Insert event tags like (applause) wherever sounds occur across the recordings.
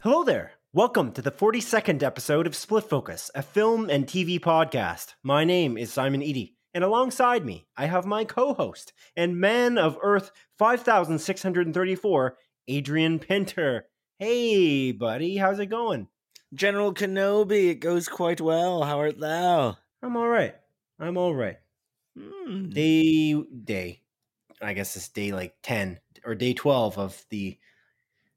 Hello there. Welcome to the 42nd episode of Split Focus, a film and TV podcast. My name is Simon Eady, and alongside me, I have my co host and man of Earth 5634, Adrian Pinter. Hey, buddy, how's it going? General Kenobi, it goes quite well. How art thou? I'm all right. I'm all right. Hmm. Day, day, I guess it's day like 10 or day 12 of the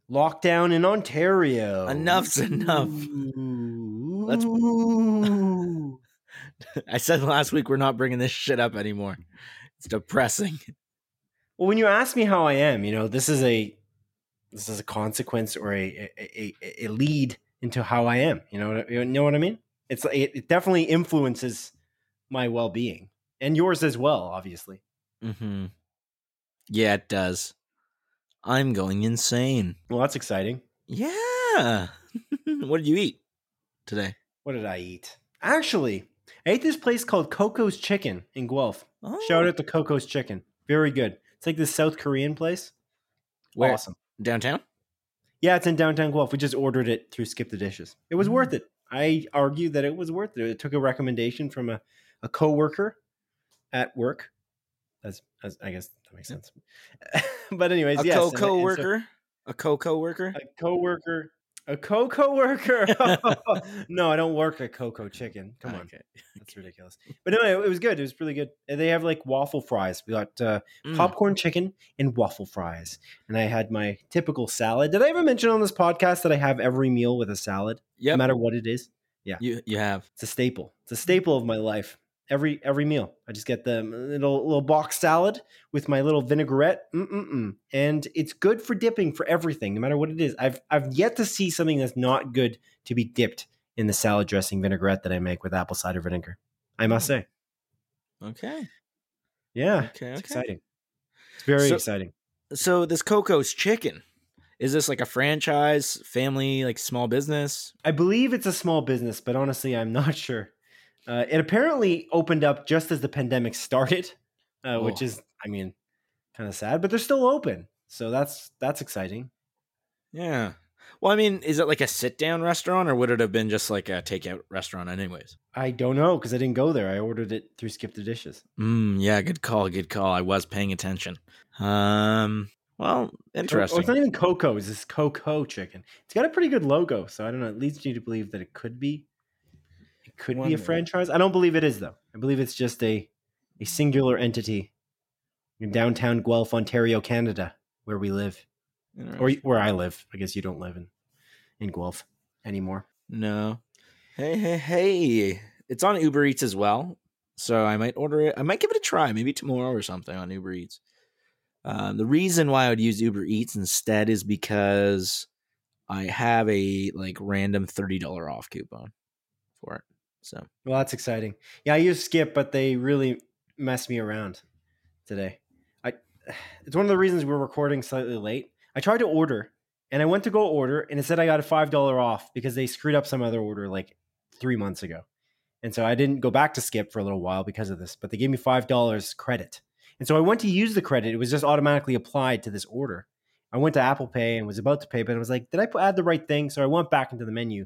lockdown in Ontario. Enough's enough. Let's- Ooh. (laughs) I said last week we're not bringing this shit up anymore. It's depressing. Well, when you ask me how I am, you know, this is a this is a consequence or a a, a, a lead into how I am. You know, you know what I mean? It's it, it definitely influences my well being and yours as well, obviously. Mm-hmm. Yeah, it does. I'm going insane. Well, that's exciting. Yeah. (laughs) what did you eat today? What did I eat? Actually, I ate this place called Coco's Chicken in Guelph. Oh, Shout out to Coco's Chicken. Very good. It's like this South Korean place. Where? Awesome. downtown. Yeah, it's in downtown Guelph. We just ordered it through Skip the Dishes. It was Mm. worth it. I argue that it was worth it. It took a recommendation from a, a coworker at work. As, as I guess that makes sense. (laughs) but anyways, A yes, and- co and so- worker. A co co worker. a coworker, a co worker. (laughs) (laughs) no, I don't work at Coco Chicken. Come on, Okay. that's (laughs) ridiculous. But no, it, it was good. It was really good. And they have like waffle fries. We got uh, Mm. popcorn chicken and waffle fries. And I had my typical salad. Did I ever mention on this podcast that I have every meal with a salad, no matter what it is? Yeah. You you have. It's a staple. It's a staple of my life. Every every meal, I just get the little little box salad with my little vinaigrette, Mm-mm-mm. and it's good for dipping for everything, no matter what it is. I've I've yet to see something that's not good to be dipped in the salad dressing vinaigrette that I make with apple cider vinegar. I must hmm. say, Okay. yeah, Okay. it's Okay. exciting. It's very So- exciting. So this Coco's Chicken, is this like a franchise, family, like small business? I believe it's a small business, but honestly, I'm not (laughs) sure. Uh, it apparently opened up just as the pandemic started, uh, which Oh. is, I mean, kind of sad. But they're still open, so that's that's exciting. Yeah. Well, I mean, is it like a sit down restaurant or would it have been just like a takeout restaurant, anyways? I don't know because I didn't go there. I ordered it through Skip the Dishes. Mm, yeah, good call, good call. I was paying attention. Um, well, interesting. it's not even Coco. It's this Coco Chicken. It's got a pretty good logo, so I don't know. It leads you to believe that it could be, could be a franchise. I don't believe it is though. I believe it's just a a singular entity in downtown Guelph, Ontario, Canada, where we live. or where I live. I guess you don't live in in Guelph anymore. no. Hey, hey, hey. It's on Uber Eats as well. So I might order it. I might give it a try, maybe tomorrow or something on Uber Eats. Um, the reason why I would use Uber Eats instead is because I have a like random thirty dollar off coupon for it. So Well, that's exciting. Yeah, I use Skip, but they really messed me around today. I (sighs) it's one of the reasons we're recording slightly late. I tried to order and I went to go order and it said I got a five dollar off because they screwed up some other order like three months ago. And so I didn't go back to Skip for a little while because of this, but they gave me five dollars credit. And so I went to use the credit. It was just automatically applied to this order. I went to Apple Pay and was about to pay, but I was like, did I add the right thing? So I went back into the menu,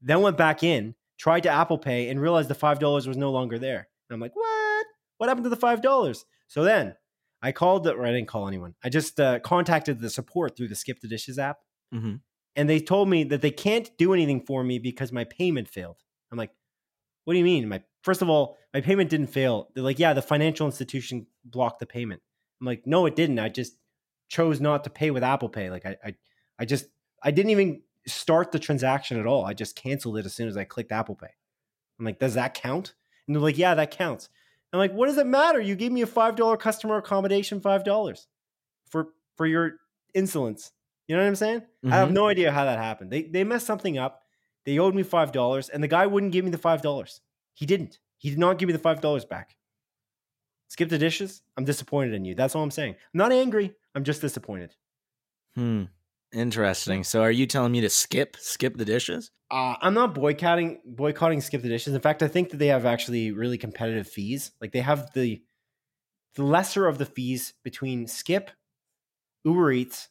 then went back in, tried to Apple Pay, and realized the five dollars was no longer there. And I'm like, what? What happened to the five dollars? So then I called the, or I didn't call anyone. I just uh, contacted the support through the Skip the Dishes app, Mhm. and they told me that they can't do anything for me because my payment failed. I'm like, what do you mean? My first of all, my payment didn't fail. They're like, yeah, the financial institution blocked the payment. I'm like, no, it didn't. I just chose not to pay with Apple Pay. Like I, I, I just, I didn't even start the transaction at all. I just canceled it as soon as I clicked Apple Pay. I'm like, does that count? And they're like, yeah, that counts. I'm like, what does it matter? You gave me a five dollar customer accommodation, five dollars for for your insolence. You know what I'm saying? I have Mhm. no idea how that happened. They they messed something up. They owed me five dollars, and the guy wouldn't give me the five dollars. He didn't. He did not give me the five dollars back. Skip the dishes. I'm disappointed in you. That's all I'm saying. I'm not angry. I'm just disappointed. Hmm. Interesting. So are you telling me to skip skip the dishes? Uh, I'm not boycotting boycotting skip the dishes. In fact, I think that they have actually really competitive fees. Like they have the the lesser of the fees between Skip, Uber Eats,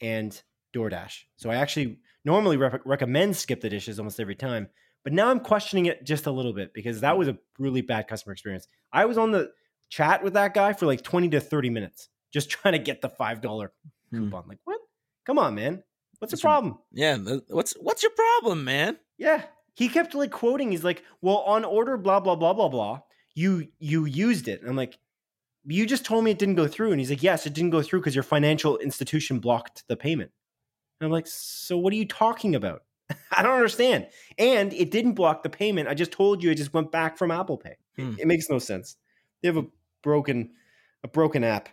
and DoorDash. So I actually normally rep- recommend Skip the dishes almost every time, but now I'm questioning it just a little bit because that was a really bad customer experience. I was on the chat with that guy for like 20 to 30 minutes just trying to get the five dollar Hmm. coupon. Like what? Come on, man. What's the That's your- problem? Yeah. What's what's your problem, man? Yeah. He kept like quoting. He's like, "Well, on order, blah blah blah blah blah. You you used it." And I'm like, "You just told me it didn't go through." And he's like, "Yes, it didn't go through because your financial institution blocked the payment." And I'm like, "So what are you talking about?" (laughs) I don't understand. And it didn't block the payment. I just told you it just went back from Apple Pay. It- Hmm. It, makes no sense. They have a broken a broken app.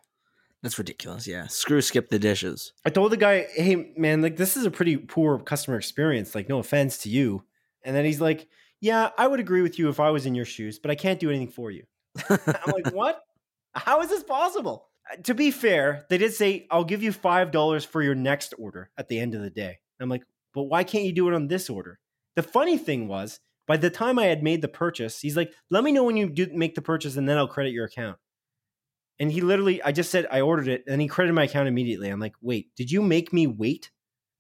That's ridiculous. Yeah. Screw skip the dishes. I told the guy, "Hey, man, like this is a pretty poor customer experience. Like, no offense to you." And then he's like, "Yeah, I would agree with you if I was in your shoes, but I can't do anything for you." (laughs) I'm like, "What? How is this possible?" Uh, To be fair, they did say, "I'll give you five dollars for your next order at the end of the day." I'm like, "But why can't you do it on this order?" The funny thing was, by the time I had made the purchase, he's like, "Let me know when you do make the purchase, and then I'll credit your account." And he literally, I just said I ordered it, and he credited my account immediately. I'm like, wait, did you make me wait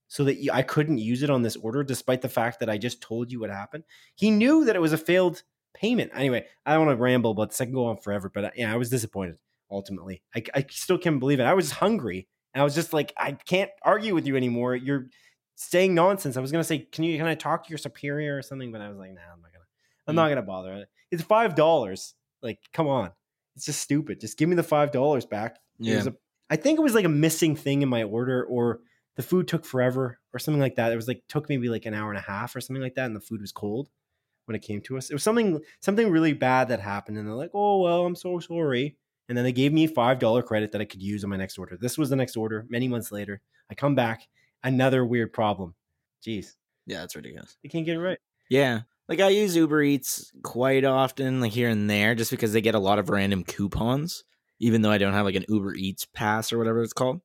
so that you, I couldn't use it on this order, despite the fact that I just told you what happened? He knew that it was a failed payment. Anyway, I don't want to ramble, but this can go on forever. But uh, yeah, I was disappointed ultimately. I, I still can't believe it. I was hungry, and I was just like, I can't argue with you anymore. You're saying nonsense. I was gonna say, can you can I talk to your superior or something? But I was like, nah, I'm not gonna. I'm Mm. not gonna bother. It's five dollars. Like, come on. It's just stupid. Just give me the five dollars back. Yeah. a- I think it was like a missing thing in my order, or the food took forever, or something like that. It was like took maybe like an hour and a half or something like that, and the food was cold when it came to us. It was something something really bad that happened, and they're like, "Oh well, I'm so sorry." And then they gave me five dollar credit that I could use on my next order. This was the next order. Many months later, I come back, another weird problem. Jeez, Yeah, that's ridiculous. they can't get it right. Yeah. Like I use Uber Eats quite often, like here and there, just because they get a lot of random coupons, even though I don't have like an Uber Eats pass or whatever it's called.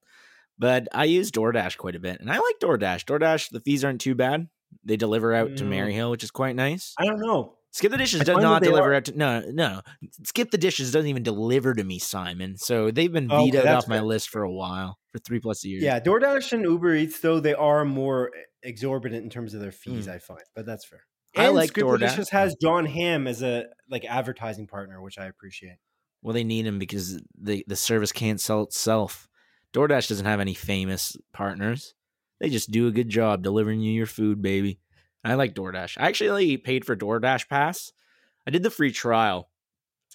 But I use DoorDash quite a bit. And I like DoorDash. DoorDash, the fees aren't too bad. They deliver out to Mm. Maryhill, which is quite nice. I don't know. Skip the dishes I does not deliver are- out to no no. Skip the dishes doesn't even deliver to me, Simon. So they've been Oh, vetoed off my fair. list for a while, for three plus years. Yeah, DoorDash and Uber Eats though they are more exorbitant in terms of their fees. Mm. I find, but that's fair. I And like DoorDash. Has Jon Hamm as a like advertising partner, which I appreciate. Well, they need him because the the service can't sell itself. DoorDash doesn't have any famous partners. They just do a good job delivering you your food, baby. I like DoorDash. I actually paid for DoorDash Pass. I did the free trial,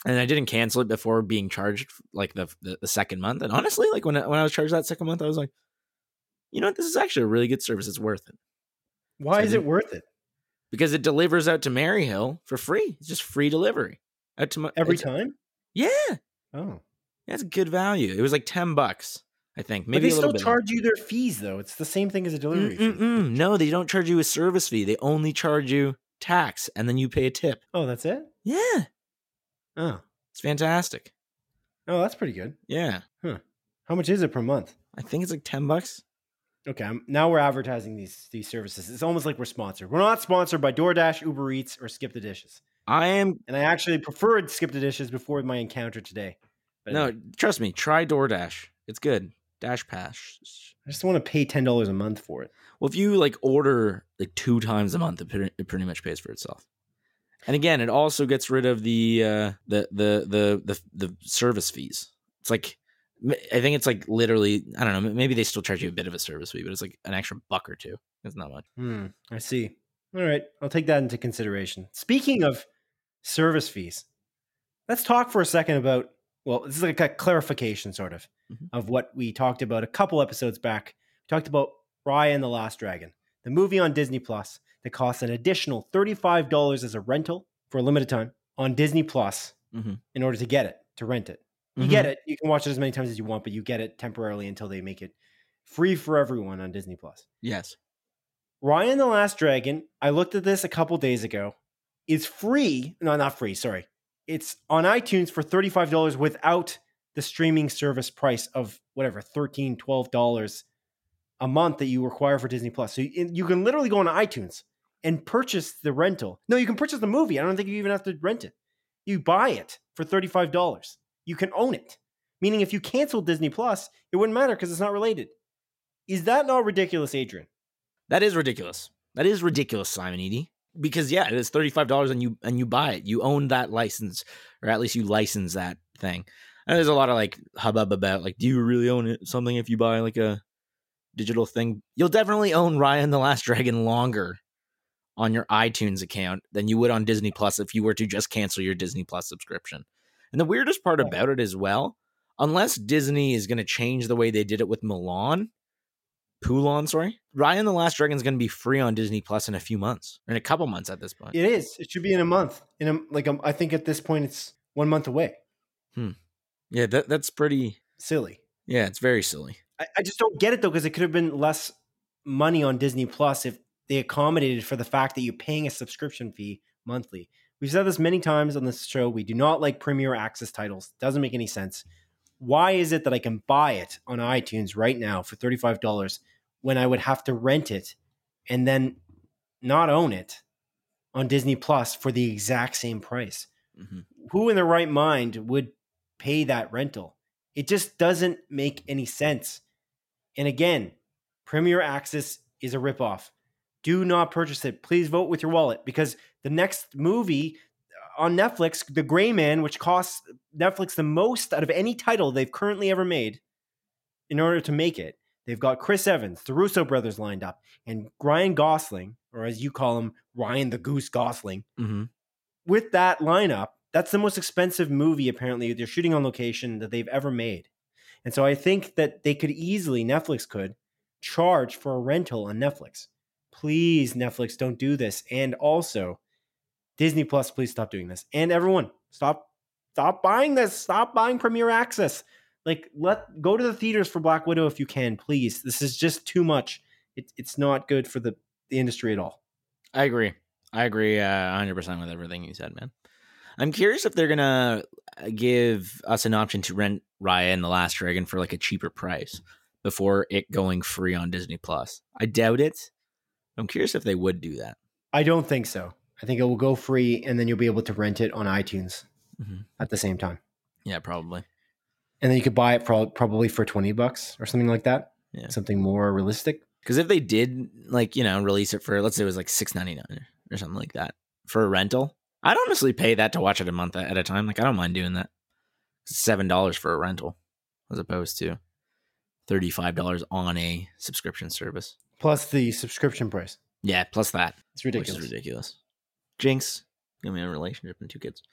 and I didn't cancel it before being charged like the the, the second month. And honestly, like when I, when I was charged that second month, I was like, you know what, this is actually a really good service. It's worth it Why So is it worth it because it delivers out to Maryhill for free. It's just free delivery out to my every time? Yeah, Oh, that's good value. It was like ten bucks, I think. but Maybe they a little still charge you their fees though. It's the same thing as a delivery fee. Mm-mm-mm. No, they don't charge you a service fee. They only charge you tax, and then you pay a tip. Oh, that's it. Yeah, Oh, it's fantastic. oh, that's pretty good. Yeah, Huh. How much is it per month? I think it's like ten bucks. Okay, I'm, now we're advertising these these services. It's almost like we're sponsored. We're not sponsored by DoorDash, Uber Eats, or Skip the Dishes. I am. And I actually preferred Skip the Dishes before my encounter today. But No, anyway, trust me. Try DoorDash. It's good. Dash Pass. I just want to pay ten dollars a month for it. Well, if you like order like two times a month, it pretty, it pretty much pays for itself. And again, it also gets rid of the uh, the, the the the the service fees. It's like I think it's like literally I don't know. Maybe they still charge you a bit of a service fee, but it's like an extra buck or two. It's not much. Hmm, I see. All right, I'll take that into consideration. Speaking of service fees, let's talk for a second about. Well, this is like a clarification, sort of, Mhm. of what we talked about a couple episodes back. We talked about Raya and the Last Dragon, the movie on Disney Plus that costs an additional thirty-five dollars as a rental for a limited time on Disney Plus Mhm. in order to get it to rent it. You Mhm. get it. You can watch it as many times as you want, but you get it temporarily until they make it free for everyone on Disney Plus. Yes. Raya and the Last Dragon, I looked at this a couple days ago, is free. No, not free, sorry. it's on iTunes for $35 without the streaming service price of whatever, $13, $12 a month that you require for Disney Plus. So you, you can literally go on iTunes and purchase the rental. No, you can purchase the movie. I don't think you even have to rent it. You buy it for $35. You can own it. Meaning if you cancel Disney Plus, it wouldn't matter because it's not related. Is that not ridiculous, Adrian? That is ridiculous. That is ridiculous, Simon Eady. Because yeah, it is thirty five dollars and you and you buy it. You own that license, or at least you license that thing. And there's a lot of like hubbub about like, do you really own it something if you buy like a digital thing? You'll definitely own Raya and the Last Dragon longer on your iTunes account than you would on Disney Plus if you were to just cancel your Disney Plus subscription. And the weirdest part about it as well, unless Disney is going to change the way they did it with Mulan, Poulon, sorry, Raya and the Last Dragon is going to be free on Disney Plus in a few months, or in a couple months at this point. It is. It should be in a month. In a like, a, I think at this point it's one month away. Hmm. Yeah, that, that's pretty. Silly. Yeah, it's very silly. I, I just don't get it though because it could have been less money on Disney Plus if they accommodated for the fact that you're paying a subscription fee monthly. We've said this many times on this show. We do not like Premier Access titles. Doesn't make any sense. Why is it that I can buy it on iTunes right now for $35 when I would have to rent it and then not own it on Disney Plus for the exact same price? Mhm. Who in their right mind would pay that rental? It just doesn't make any sense. And again, Premier Access is a ripoff. Do not purchase it. Please vote with your wallet because the next movie on Netflix, The Gray Man, which costs Netflix the most out of any title they've currently ever made in order to make it, they've got Chris Evans, the Russo brothers lined up, and Ryan Gosling, or as you call him, Ryan the Goose Gosling. Mm-hmm. With that lineup, that's the most expensive movie apparently they're shooting on location that they've ever made. And so I think that they could easily, Netflix could, charge for a rental on Netflix. Please, Netflix, don't do this. And also, Disney Plus, please stop doing this. And everyone, stop stop buying this. Stop buying Premier Access. Like, let go to the theaters for Black Widow if you can, please. This is just too much. It, it's not good for the, the industry at all. I agree. I agree uh, 100% with everything you said, man. I'm curious if they're going to give us an option to rent Raya and the Last Dragon for like a cheaper price before it going free on Disney Plus. I doubt it. I'm curious if they would do that. I don't think so. I think it will go free and then you'll be able to rent it on iTunes Mhm. at the same time. Yeah, probably. And then you could buy it for probably for 20 bucks or something like that. Yeah. Something more realistic. Because if they did, like, you know, release it for, let's say it was like six ninety nine or something like that for a rental, I'd honestly pay that to watch it a month at a time. Like, I don't mind doing that. Seven dollars for a rental, as opposed to thirty five dollars on a subscription service. Plus the subscription price. Yeah, plus that, It's ridiculous. ridiculous. Jinx, give me a relationship and two kids.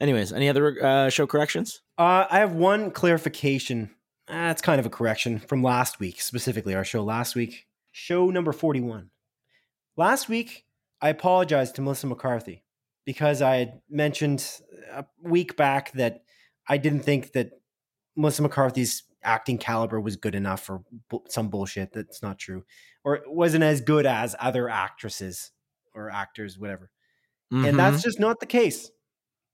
Anyways, any other uh, show corrections? Uh, I have one clarification. Uh, kind of a correction from last week, specifically our show last week, show number 41. Last week, I apologized to Melissa McCarthy because I had mentioned a week back that I didn't think that Melissa McCarthy's acting caliber was good enough or some bullshit that's not true or it wasn't as good as other actresses or actors, whatever. Mm-hmm. And that's just not the case.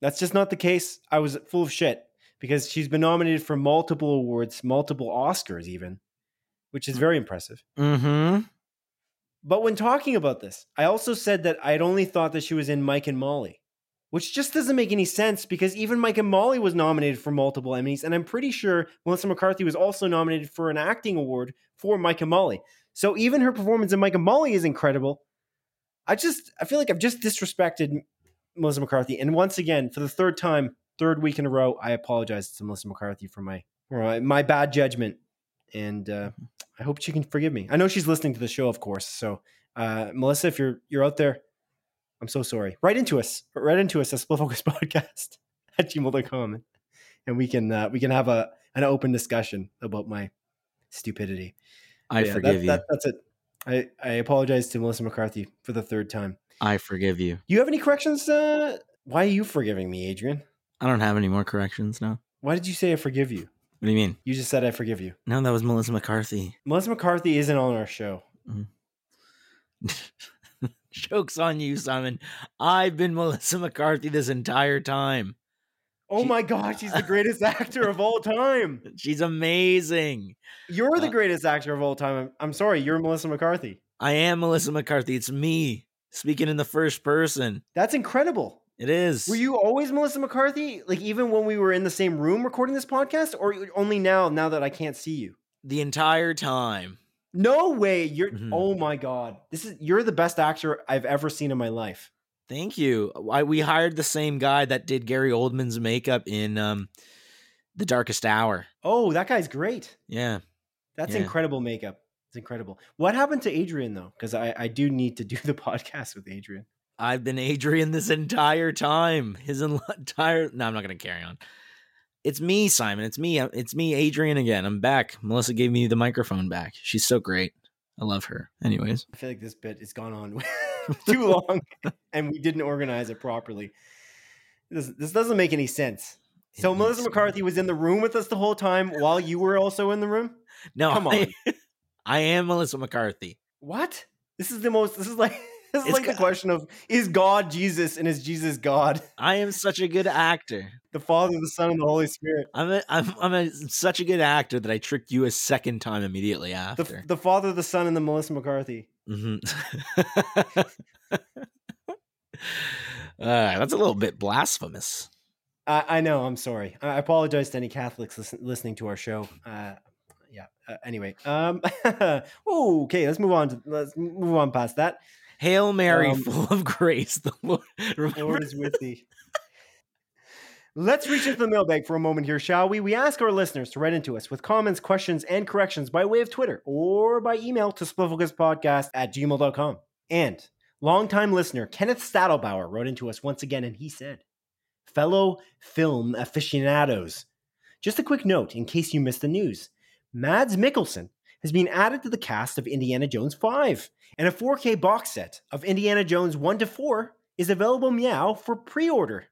That's just not the case. I was full of shit because she's been nominated for multiple awards, multiple Oscars, even, which is very impressive. mm-hmm. But when talking about this, I also said that I had only thought that she was in Mike and Molly, which just doesn't make any sense because even Mike and Molly was nominated for multiple Emmys. And I'm pretty sure Melissa McCarthy was also nominated for an acting award for Mike and Molly. So even her performance in Mike and Molly is incredible. I just, I feel like I've just disrespected Melissa McCarthy. And once again, for the third time, third week in a row, I apologize to Melissa McCarthy for my, for my, bad judgment. And uh, I hope she can forgive me. I know she's listening to the show, of course. So, uh, Melissa, if you're you're out there, I'm so sorry. Write into us. Write into us at Split Focus (laughs) Podcast at gmail.com. and we can uh, we can have a an open discussion about my stupidity. I yeah, forgive that, you. That, that's it. I, I apologize to Melissa McCarthy for the third time. I forgive you. You have any corrections? Uh, why are you forgiving me, Adrian? I don't have any more corrections now. Why did you say I forgive you? What do you mean? You just said I forgive you. No, that was Melissa McCarthy. Melissa McCarthy isn't on our show. (laughs) Joke's on you, Simon. I've been Melissa McCarthy this entire time. Oh She- my god, she's the greatest actor of all time. (laughs) She's amazing. You're the Uh, greatest actor of all time. I'm, I'm sorry, you're Melissa McCarthy. I am Melissa McCarthy. It's me speaking in the first person. That's incredible. It is. Were you always Melissa McCarthy? Like even when we were in the same room recording this podcast, or only now? Now that I can't see you. the entire time? No way. You're. Mhm. Oh my god. This is. You're the best actor I've ever seen in my life. Thank you. I, we hired the same guy that did Gary Oldman's makeup in um, The Darkest Hour. Oh, that guy's great. Yeah. That's Yeah. incredible makeup. It's incredible. What happened to Adrian though? Because I, I do need to do the (laughs) podcast with Adrian. I've been Adrian this entire time. His en- (laughs) entire. No, I'm not going to carry on. It's me, Simon. It's me. It's me, Adrian again. I'm back. Melissa gave me the microphone back. She's so great. I love her. Anyways, I feel like this bit has gone on (laughs) (laughs) too long, (laughs) and we didn't organize it properly. This this doesn't make any sense. So Melissa McCarthy was in the room with us the whole time while you were also in the room. no, Come I, (laughs) I am Melissa McCarthy. What? This is the most. This is like. This is It's like the question of is God Jesus and is Jesus God? I am such a good actor. The Father, the Son, and the Holy Spirit. I'm a, I'm I'm a, such a good actor that I tricked you a second time immediately The, after. the Father, the Son, and the Melissa McCarthy. Hmm (laughs) uh, that's a little bit blasphemous. I, I know. I'm sorry. I apologize to any Catholics listen, listening to our show. Uh, yeah. Uh, anyway. Um. (laughs) okay. Let's move on. To, let's move on past that. Hail Mary, Um, full of (laughs) grace. The Lord, The Lord is with thee. Let's reach into the mailbag for a moment here, shall we? We ask our listeners to write into us with comments, questions, and corrections by way of Twitter or by email to splitfocuspodcast at gmail.com. And longtime listener Kenneth Stadelbauer wrote into us once again, and he said, Fellow film aficionados, just a quick note in case you missed the news. Mads Mikkelsen has been added to the cast of Indiana Jones 5, and a 4K box set of Indiana Jones 1 to 4 is available meow for pre-order.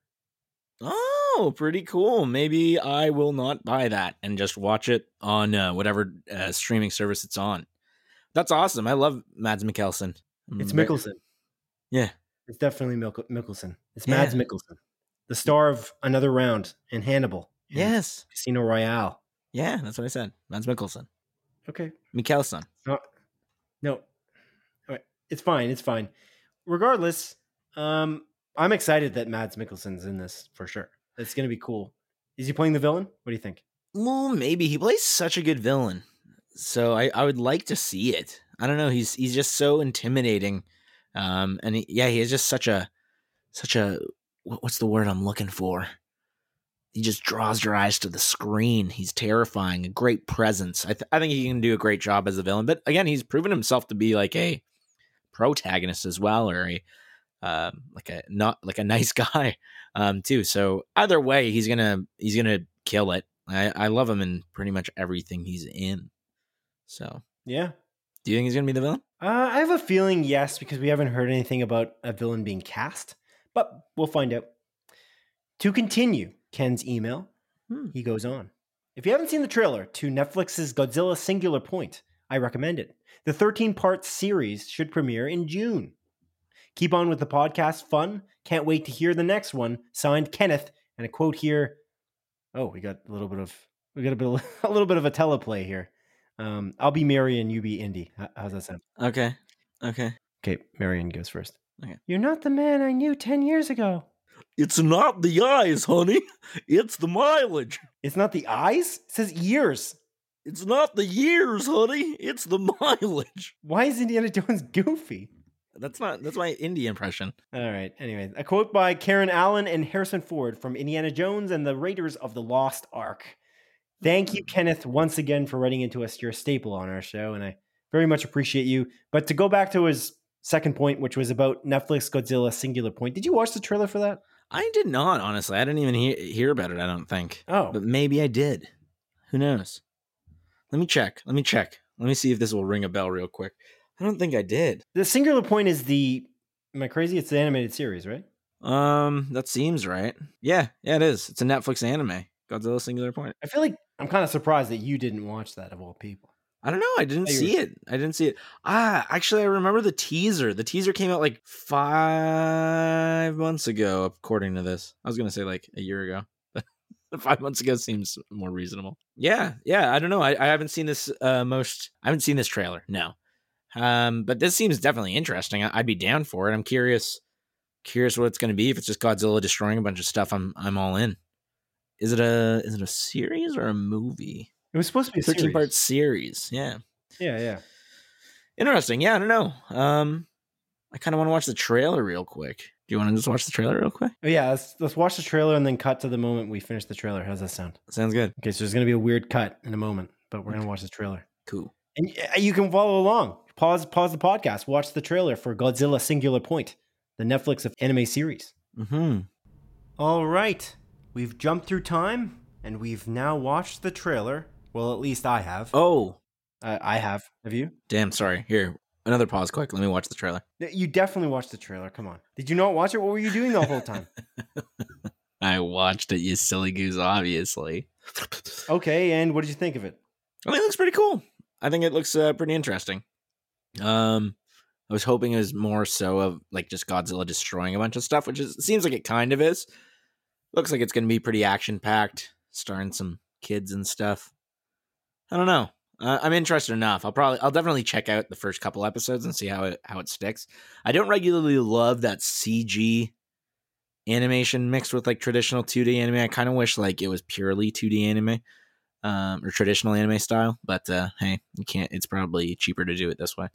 oh, pretty cool. Maybe I will not buy that and just watch it on uh, whatever uh, streaming service it's on. That's awesome. I love Mads Mikkelsen. It's Mikkelsen. Yeah. It's definitely Mik- Mikkelsen. It's Yeah. Mads Mikkelsen, the star of Another Round and Hannibal. and Yes. Casino Royale. Yeah, that's what I said. Mads Mikkelsen. Okay. Mikkelsen. No, no. All right. It's fine. It's fine. Regardless, um, I'm excited that Mads Mikkelsen's in this for sure. It's gonna be cool. Is he playing the villain? What do you think? Well, maybe he plays such a good villain, so I, I would like to see it. I don't know. He's he's just so intimidating, um, and he, yeah, he is just such a such a what, what's the word I'm looking for? He just draws your eyes to the screen. He's terrifying, a great presence. I th- I think he can do a great job as a villain, but again, he's proven himself to be like a protagonist as well, or a um, like a not like a (laughs) nice guy um, too. So either way, he's gonna he's gonna kill it. I, I love him in pretty much everything he's in. So, Yeah. do you think he's gonna be the villain? Uh, I have a feeling yes, because we haven't heard anything about a villain being cast, but we'll find out. To continue Ken's email, Hmm. he goes on. If you haven't seen the trailer to Netflix's Godzilla Singular Point, I recommend it. The 13 part series should premiere in June. Keep on with the podcast fun. Can't wait to hear the next one. Signed Kenneth. And a quote here. Oh, we got a little bit of we got a bit of, (laughs) a little bit of a teleplay here. Um, I'll be Marion, you be Indy. How's that sound? Okay, okay. Okay, Marion goes first. Okay. You're not the man I knew 10 years ago. It's not the eyes, honey. It's the mileage. It's not the eyes, it says years. It's not the years, honey. It's the (laughs) mileage. Why is Indiana Jones (laughs) goofy? That's not. That's my Indy impression. All right, anyway, a quote by Karen Allen and Harrison Ford from Indiana Jones and the Raiders of the Lost Ark. Thank you, Kenneth, once again for writing into us. You're a staple on our show, and I very much appreciate you. But to go back to his second point, which was about Netflix Godzilla Singular Point, did you watch the trailer for that? I did not honestly. I didn't even hear, hear about it. I don't think. Oh, But maybe I did. Who knows? Let me check. Let me check. Let me see if this will ring a bell real quick. I don't think I did. the Singular Point is the. Am I crazy? It's the animated series, right? Um, that seems right. Yeah, yeah, it is. It's a Netflix anime. Godzilla Singular Point. I feel like I'm kind of surprised that you didn't watch that of all people. I don't know. I didn't you see it. I didn't see it. Ah, actually, I remember the teaser. The teaser came out like five months ago, according to this. I was gonna say like a year ago. (laughs) Five months ago seems more reasonable. Yeah, yeah. I don't know. I, I haven't seen this uh, most. I haven't seen this trailer. No, um, but this seems definitely interesting. I, I'd be down for it. I'm curious, curious what it's going to be. If it's just Godzilla destroying a bunch of stuff, I'm I'm all in. Is it a is it a series or a movie? It was supposed to be a Thirteen series. part series. Yeah, Yeah, yeah. interesting. Yeah, I don't know. Um, I kind of want to watch the trailer real quick. Do you want to just watch the trailer real quick? Oh, yeah, let's let's watch the trailer and then cut to the moment we finish the trailer. How's that sound? Sounds good. Okay, so there's gonna be a weird cut in a moment, but we're gonna watch the trailer. Cool. And you can follow along. Pause pause the podcast. Watch the trailer for Godzilla Singular Point, the Netflix of anime series. Hmm. All right, we've jumped through time and we've now watched the trailer. Well, at least I have. Oh, Uh, I have. Have you? damn. Sorry. Here, another pause. Quick. Let me watch the trailer. You definitely watched the trailer. Come on. Did you not watch it? What were you doing the whole time? (laughs) I watched it. You silly goose. Obviously. okay, and what did you think of it? I mean, it looks pretty cool. I think it looks uh, pretty interesting. Um, I was hoping it was more so of like just Godzilla destroying a bunch of stuff, which is seems like it kind of is. Looks like it's going to be pretty action packed, starring some kids and stuff. I don't know. Uh, I'm interested enough. I'll probably, I'll definitely check out the first couple episodes and see how it how it sticks. I don't regularly love that CG animation mixed with like traditional 2D anime. I kind of wish like it was purely 2D anime um, or traditional anime style. But uh, hey, you can't. It's probably cheaper to do it this way.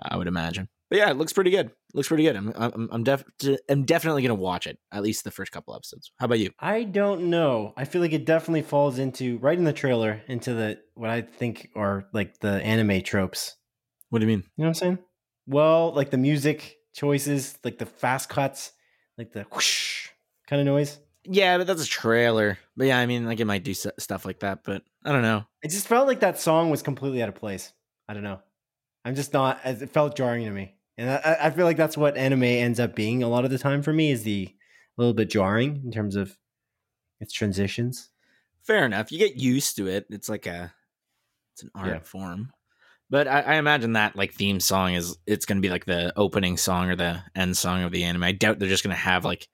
I would imagine. But yeah, it looks pretty good. looks pretty good. I'm I'm I'm, def- I'm definitely gonna watch it at least the first couple episodes. How about you? I don't know. I feel like it definitely falls into right in the trailer into the what I think are like the anime tropes. What do you mean? You know what I'm saying? Well, like the music choices, like the fast cuts, like the whoosh kind of noise. Yeah, but that's a trailer. But yeah, I mean, like it might do stuff like that. But I don't know. It just felt like that song was completely out of place. I don't know. I'm just not. It felt jarring to me, and I, I feel like that's what anime ends up being a lot of the time for me is the a little bit jarring in terms of its transitions. Fair enough. You get used to it. It's like a, it's an art Yeah. form. But I, I imagine that like theme song is it's going to be like the opening song or the end song of the anime. I doubt they're just going to have like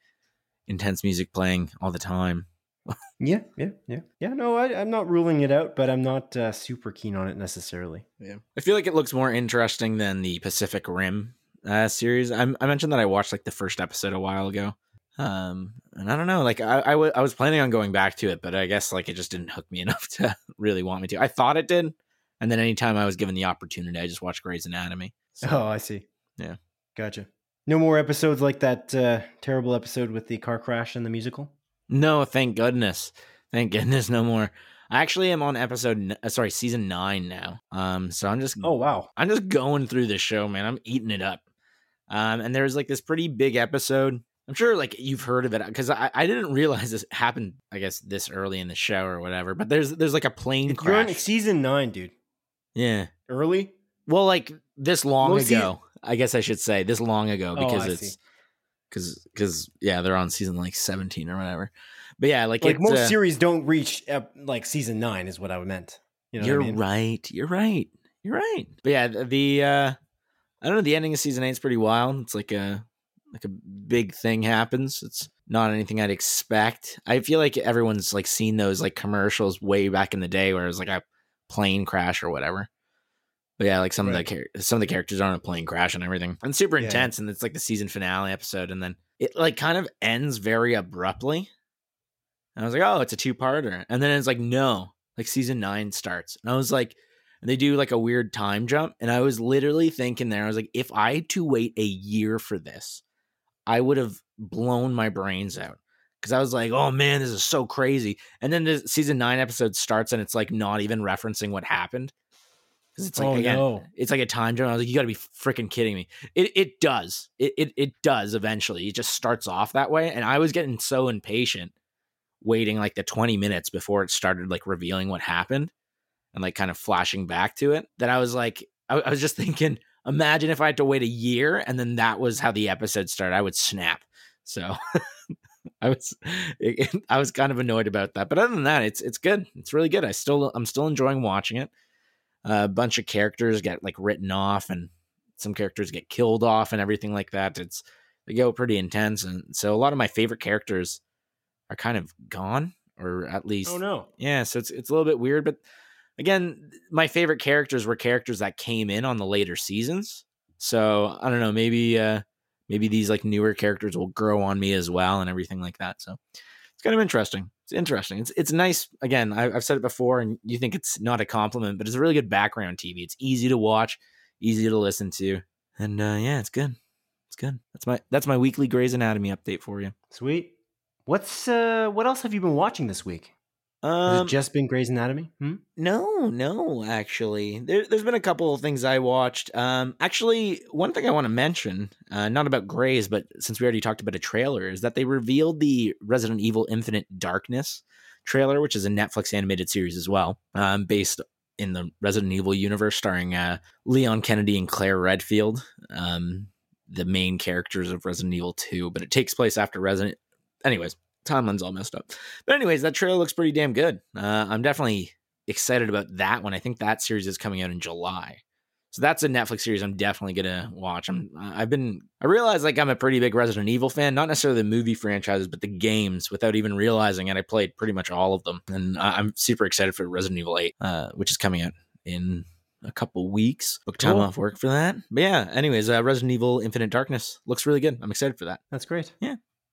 intense music playing all the time. Yeah, yeah, yeah, yeah. No, I, I'm not ruling it out, but I'm not uh, super keen on it necessarily. Yeah, I feel like it looks more interesting than the Pacific Rim uh, series. I, I mentioned that I watched like the first episode a while ago, um, and I don't know. Like I, I, w- I was planning on going back to it, but I guess like it just didn't hook me (laughs) enough to really want me to. I thought it did, and then anytime I was given the opportunity, I just watched Grey's Anatomy. So, Oh, I see. Yeah. gotcha. No more episodes like that uh, terrible episode with the car crash and the musical. No, thank goodness. Thank goodness, no more. I actually am on episode, uh, sorry, season nine now. Um, so I'm just Oh wow! I'm just going through this show, man. I'm eating it up. Um, and there's like this pretty big episode. I'm sure like you've heard of it because I, I didn't (laughs) realize this happened. I guess this early in the show or whatever. But there's there's like a plane You're on crash. season nine, dude. yeah. Early. Well, like this long Well, ago. I guess I should say this long ago Oh, because I it's because because yeah they're on season like 17 or whatever. But yeah, like Like it, most uh, series don't reach ep- like season nine, is what I meant. You know, You're I mean? right. You're right. You're right. But yeah, the, the uh I don't know, the ending of season eight is pretty wild. It's like a like a big thing happens. It's not anything I'd expect. I feel like everyone's like seen those like commercials way back in the day where it was like a plane crash or whatever. But yeah, like some of the char- some of the characters are on a plane crash and everything. And super Yeah, intense and it's like the season finale episode and then it like kind of ends very abruptly. And I was like, "Oh, it's a two-parter." And then it's like, "No, like season 9 starts." And I was like, and they do like a weird time jump and I was literally thinking there I was like, "If I had to wait a year for this, I would have blown my brains out." Cuz I was like, "Oh man, this is so crazy." And then the season 9 episode starts and it's like not even referencing what happened. Cuz it's like oh again, no! it's like a time jump. I was like, you got to be freaking kidding me. It it does. It, it it does eventually. It just starts off that way, and I was getting so impatient, waiting like the twenty minutes before it started like revealing what happened, and like kind of flashing back to it. That I was like, I, I was just (laughs) thinking, imagine if I had to wait a year, and then that was how the episode started. I would snap. So. (laughs) I was, (laughs) I was kind of annoyed about that, but other than that, it's it's good. It's really good. I still, I'm still enjoying watching it a bunch of characters get like written off and some characters get killed off and everything like that it's they go pretty intense and so a lot of my favorite characters are kind of gone or at least Oh no. yeah. So it's it's a little bit weird, but again, my favorite characters were characters that came in on the later seasons. So I don't know, maybe uh maybe these like newer characters will grow on me as well and everything like that. So it's kind of interesting. It's interesting. It's it's nice. Again, I, I've said it before, and you think it's not a compliment, but it's a really good background TV. It's easy to watch, easy to listen to, and uh, yeah, it's good. It's good. That's my that's my weekly Grey's Anatomy update for you. Sweet. What's uh what else have you been watching this week? Has Um, it just been Grey's Anatomy? Hmm? No, no, actually. There, there's been a couple of things I watched. Um, actually, one thing I want to mention, uh, not about Grey's, but since we already talked about a trailer, is that they revealed the Resident Evil Infinite Darkness trailer, which is a Netflix animated series as well, um, based in the Resident Evil universe, starring uh, Leon Kennedy and Claire Redfield, um, the main characters of Resident Evil 2, but it takes place after Resident. Anyways, timeline's all messed up. But anyways, that trailer looks pretty damn good. Uh, I'm definitely excited about that one. I think that series is coming out in July. So that's a Netflix series I'm definitely gonna watch. I'm I've been I realize like I'm a pretty big Resident Evil fan, not necessarily the movie franchises, but the games without even realizing it. I played pretty much all of them, and I'm super excited for Resident Evil 8, uh, which is coming out in a couple weeks. Book time Cool. off work for that. But yeah, anyways, uh, Resident Evil Infinite Darkness looks really good. I'm excited for that. That's great.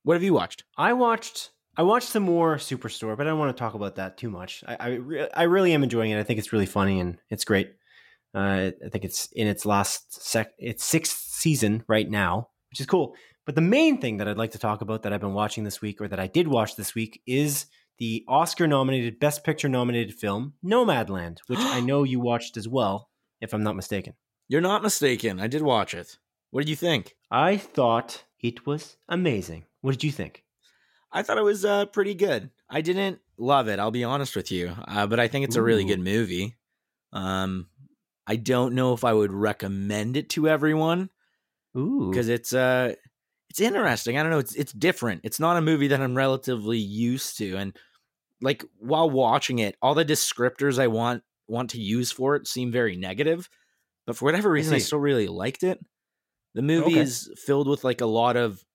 What have you watched? I watched I watched some more Superstore, but I don't want to talk about that too much. I I, re- I really am enjoying it. I think it's really funny and it's great. Uh, I think it's in its last sec its sixth season right now, which is cool. But the main thing that I'd like to talk about that I've been watching this week, or that I did watch this week, is the Oscar nominated Best Picture nominated film Nomadland, which I (gasps) know you watched as well, if I'm not mistaken. You're not mistaken. I did watch it. What did you think? I thought it was amazing. What did you think? I thought it was uh, pretty good. I didn't love it. I'll be honest with you, uh, but I think it's a really good movie. Um, I don't know if I would recommend it to everyone Ooh, because it's uh, it's interesting. I don't know. It's it's different. It's not a movie that I'm relatively used to, and like while watching it, all the descriptors I want want to use for it seem very negative. But for whatever reason, I see. still really liked it. The movie Okay. is filled with like a lot of,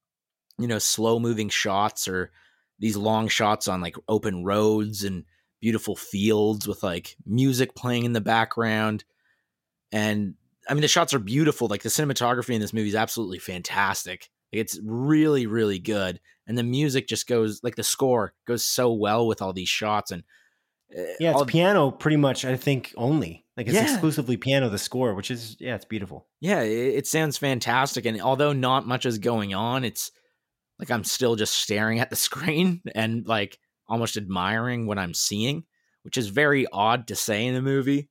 you know, slow moving shots or these long shots on like open roads and beautiful fields with like music playing in the background. And I mean, the shots are beautiful. Like the cinematography in this movie is absolutely fantastic. Like it's really, really good. And the music just goes like the score goes so well with all these shots. And uh, Yeah, it's all- piano pretty much, I think, only. Like it's Yeah. exclusively piano, the score, which is, yeah, it's beautiful. yeah, it, it sounds fantastic. And although not much is going on, it's like I'm still just staring at the (laughs) screen and like almost admiring what I'm seeing, which is very odd to say in a movie.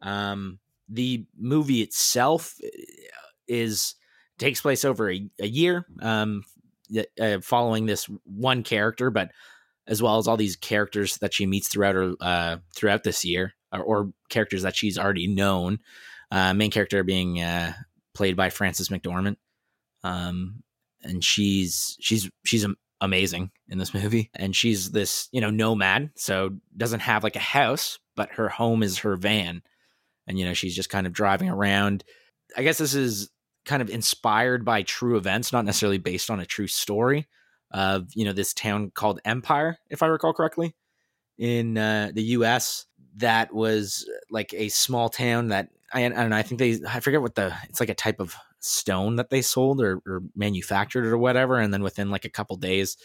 Um, the movie itself uh, is takes place over a, a year, um, uh, following this one character, but as well as all these characters that she meets throughout her uh, throughout this year, or, or characters that she's already known. Uh, main character being uh, played by Frances McDormand, um, and she's she's she's amazing in this movie. And she's this you know nomad, so doesn't have like a house, but her home is her van, and you know she's just kind of driving around. I guess this is kind of inspired by true events, not necessarily based on a true story of you know this town called Empire, if I recall correctly, in uh, the U.S. That was like a small town that I, I don't know. I think they I forget what the it's like a type of stone that they sold or, or manufactured or whatever, and then within like a couple days,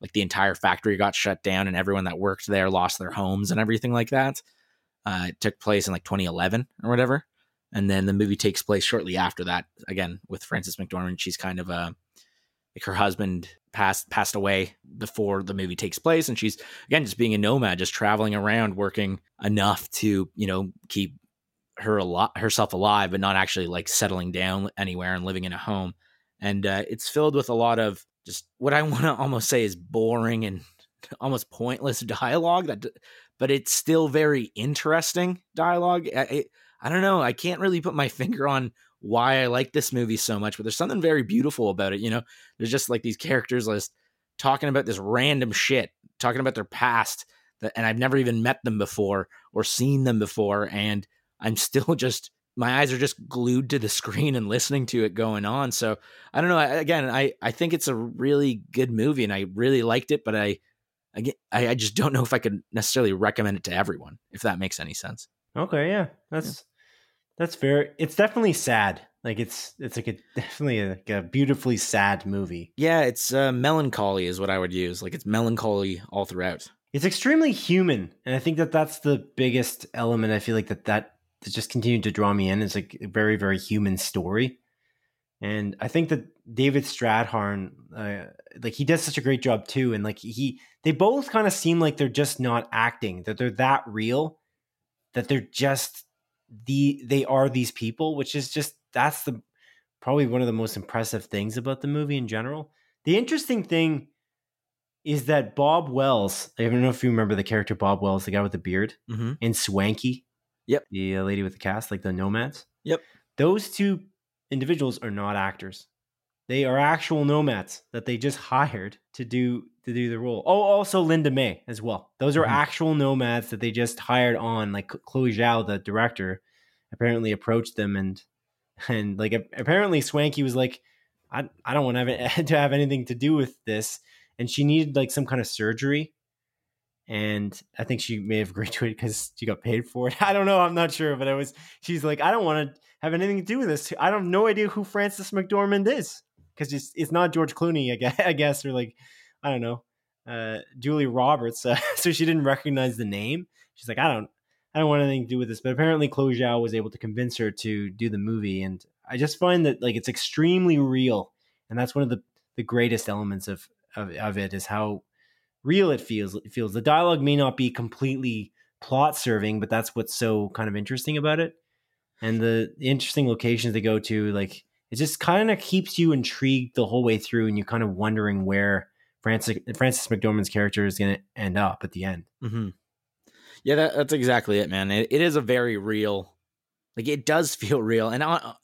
like the entire factory got shut down and everyone that worked there lost their homes and everything like that. Uh, it took place in like 2011 or whatever, and then the movie takes place shortly after that. Again with Frances McDormand, she's kind of a like her husband passed passed away before the movie takes place and she's again just being a nomad just traveling around working enough to you know keep her a lot herself alive but not actually like settling down anywhere and living in a home. And uh, it's filled with a lot of just what i (laughs) want to almost say is boring and (laughs) almost pointless (laughs) dialogue that but it's still very interesting dialogue. I, I, I don't know i can't really put my finger on why i like this movie so much but there's something very beautiful about it you know? There's just like these characters just talking about this random shit, talking about their past that, and I've never even met them before or seen them before, and I'm still (laughs) just my eyes are just glued to the screen and listening to it going on. So I don't know. I, again, I I think it's a really good movie, and I really liked it, but I I, I just don't know if I could necessarily recommend it to everyone, if that makes any sense. Okay, yeah, that's that's fair. It's definitely sad. Like it's it's like a (laughs) definitely a, like a beautifully sad movie. Yeah, it's uh, melancholy is what I would use. Like it's melancholy all throughout. It's extremely human, and I think that that's the biggest element. I feel like that that, that just continued to draw me in. It's like a very very human story, and I think that David Strathairn, uh, like he does such a great job too. And like he, they both kind of seem like they're just not acting; that they're that real, that they're just the they are these people, which is just that's the probably one of the most impressive things about the movie in general. The interesting thing is that Bob Wells, I don't know if you remember the character Bob Wells, the guy with the beard, Mm-hmm. and Swanky, Yep. the uh, lady with the cast, like the nomads. Yep. Those two individuals are not actors. They are actual nomads that they just hired to do to do the role. Oh, also Linda May as well. Those are Mhm. actual nomads that they just hired on. Like Chloe Zhao, the director, apparently approached them and and like apparently Swanky was like, I I don't want to have (laughs) to have anything to do with this, and she needed like some kind of surgery, and I think she may have agreed to it because she got paid for it. (laughs) I don't know. I'm not sure, but it was. She's like, I don't want to have anything to do with this. I don't have no idea who Frances McDormand is because it's it's not George Clooney, I guess, (laughs) I guess or like I don't know, uh, Julie Roberts. (laughs) Uh, so she didn't recognize the name. She's like, I don't. I don't want anything to do with this, but apparently Chloe Zhao was able to convince her to do the movie, and I just find that like it's extremely real, and that's one of the the greatest elements of of, of it is how real it feels. It feels the dialogue may not be completely plot serving, but that's what's so kind of interesting about it, and the, interesting locations they go to, like it just kind of keeps you intrigued the whole way through, and you're kind of wondering where Frances Frances McDormand's character is going to end up at the end. Mm-hmm. Yeah, that, that's exactly it, man. It, it is a very real, like it does feel real, and I,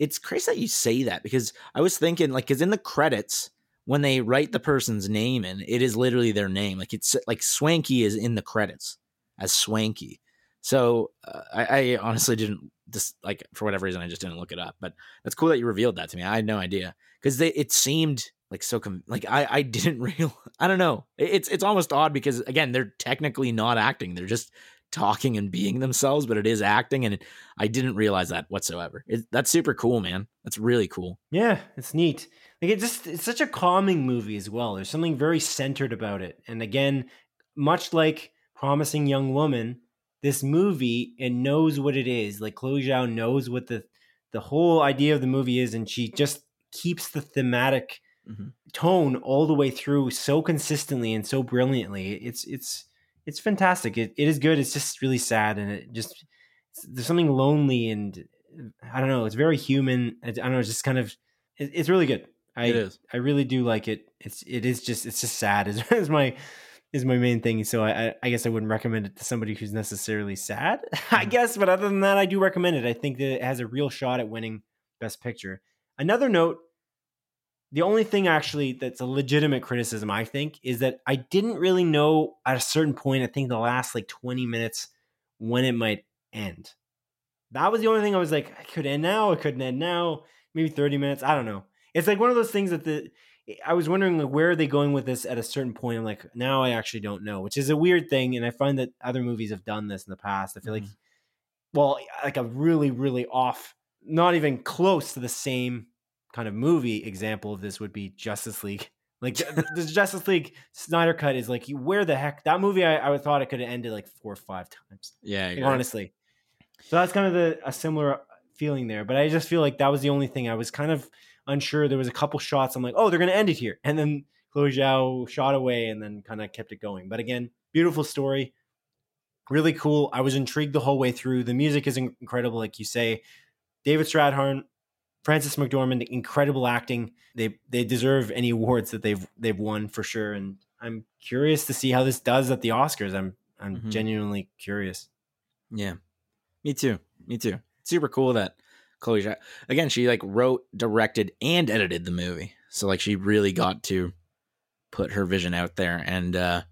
it's crazy that you say that because I was thinking, like, because in the credits when they write the person's name in, it is literally their name. Like it's like Swanky is in the credits as Swanky. So uh, I, I honestly didn't just like for whatever reason I just didn't look it up. But that's cool that you revealed that to me. I had no idea because it seemed like so com- like I I (laughs) didn't real I don't know. It- It's it's almost odd because again they're technically not acting. They're just talking and being themselves, but it is acting, and I didn't realize that whatsoever. It, that's super cool, man. That's really cool. Yeah, it's neat. Like it just it's such a calming movie as well. There's something very centered about it. And again, much like Promising Young Woman, this movie it knows what it is. Like Chloe Zhao knows what the the whole idea of the movie is, and she just keeps the thematic Mhm. tone all the way through so consistently and so brilliantly. It's it's it's fantastic. It it is good. It's just really sad, and it just there's something lonely and I don't know. It's very human. I, I don't know. It's just kind of it's really good. I It is. I really do like it. It's it is just it's just sad is, (laughs) is my is my main thing. So I, I guess I wouldn't recommend it to somebody who's necessarily sad. (laughs) I Mhm. guess, but other than that, I do recommend it. I think that it has a real shot at winning Best Picture. Another note. The only thing actually that's a legitimate criticism, I think, is that I didn't really know at a certain point, I think the last like 20 minutes, when it might end. That was the only thing I was like, I could end now, it couldn't end now, maybe 30 minutes. I don't know. It's like one of those things that the I was wondering like where are they going with this at a certain point. I'm like, now I actually don't know, which is a weird thing. And I find that other movies have done this in the past. I feel like mm-hmm. well, like a really, really off, not even close to the same kind of movie example of this would be Justice League. (laughs) Like the, the (laughs) Justice League Snyder cut is like, where the heck that movie? I, I thought it could have ended like four or five times, Yeah, like, honestly. So that's kind of the a similar feeling there. But I just feel like that was the only thing I was kind of unsure. There was a couple shots. I'm like, oh, they're gonna end it here, and then Chloe Zhao shot away and then kind of kept it going. But again, beautiful story really cool. I was intrigued the whole way through. The music is incredible, like you say. David Strathairn, Frances McDormand, incredible acting. They they deserve any awards that they've they've won for sure. And I'm curious to see how this does at the Oscars. I'm I'm Mhm. genuinely curious. Yeah, me too. Me too. Super cool that Chloe Zhao, again, she like wrote, directed, and edited the movie. So like she really got to put her vision out there, and uh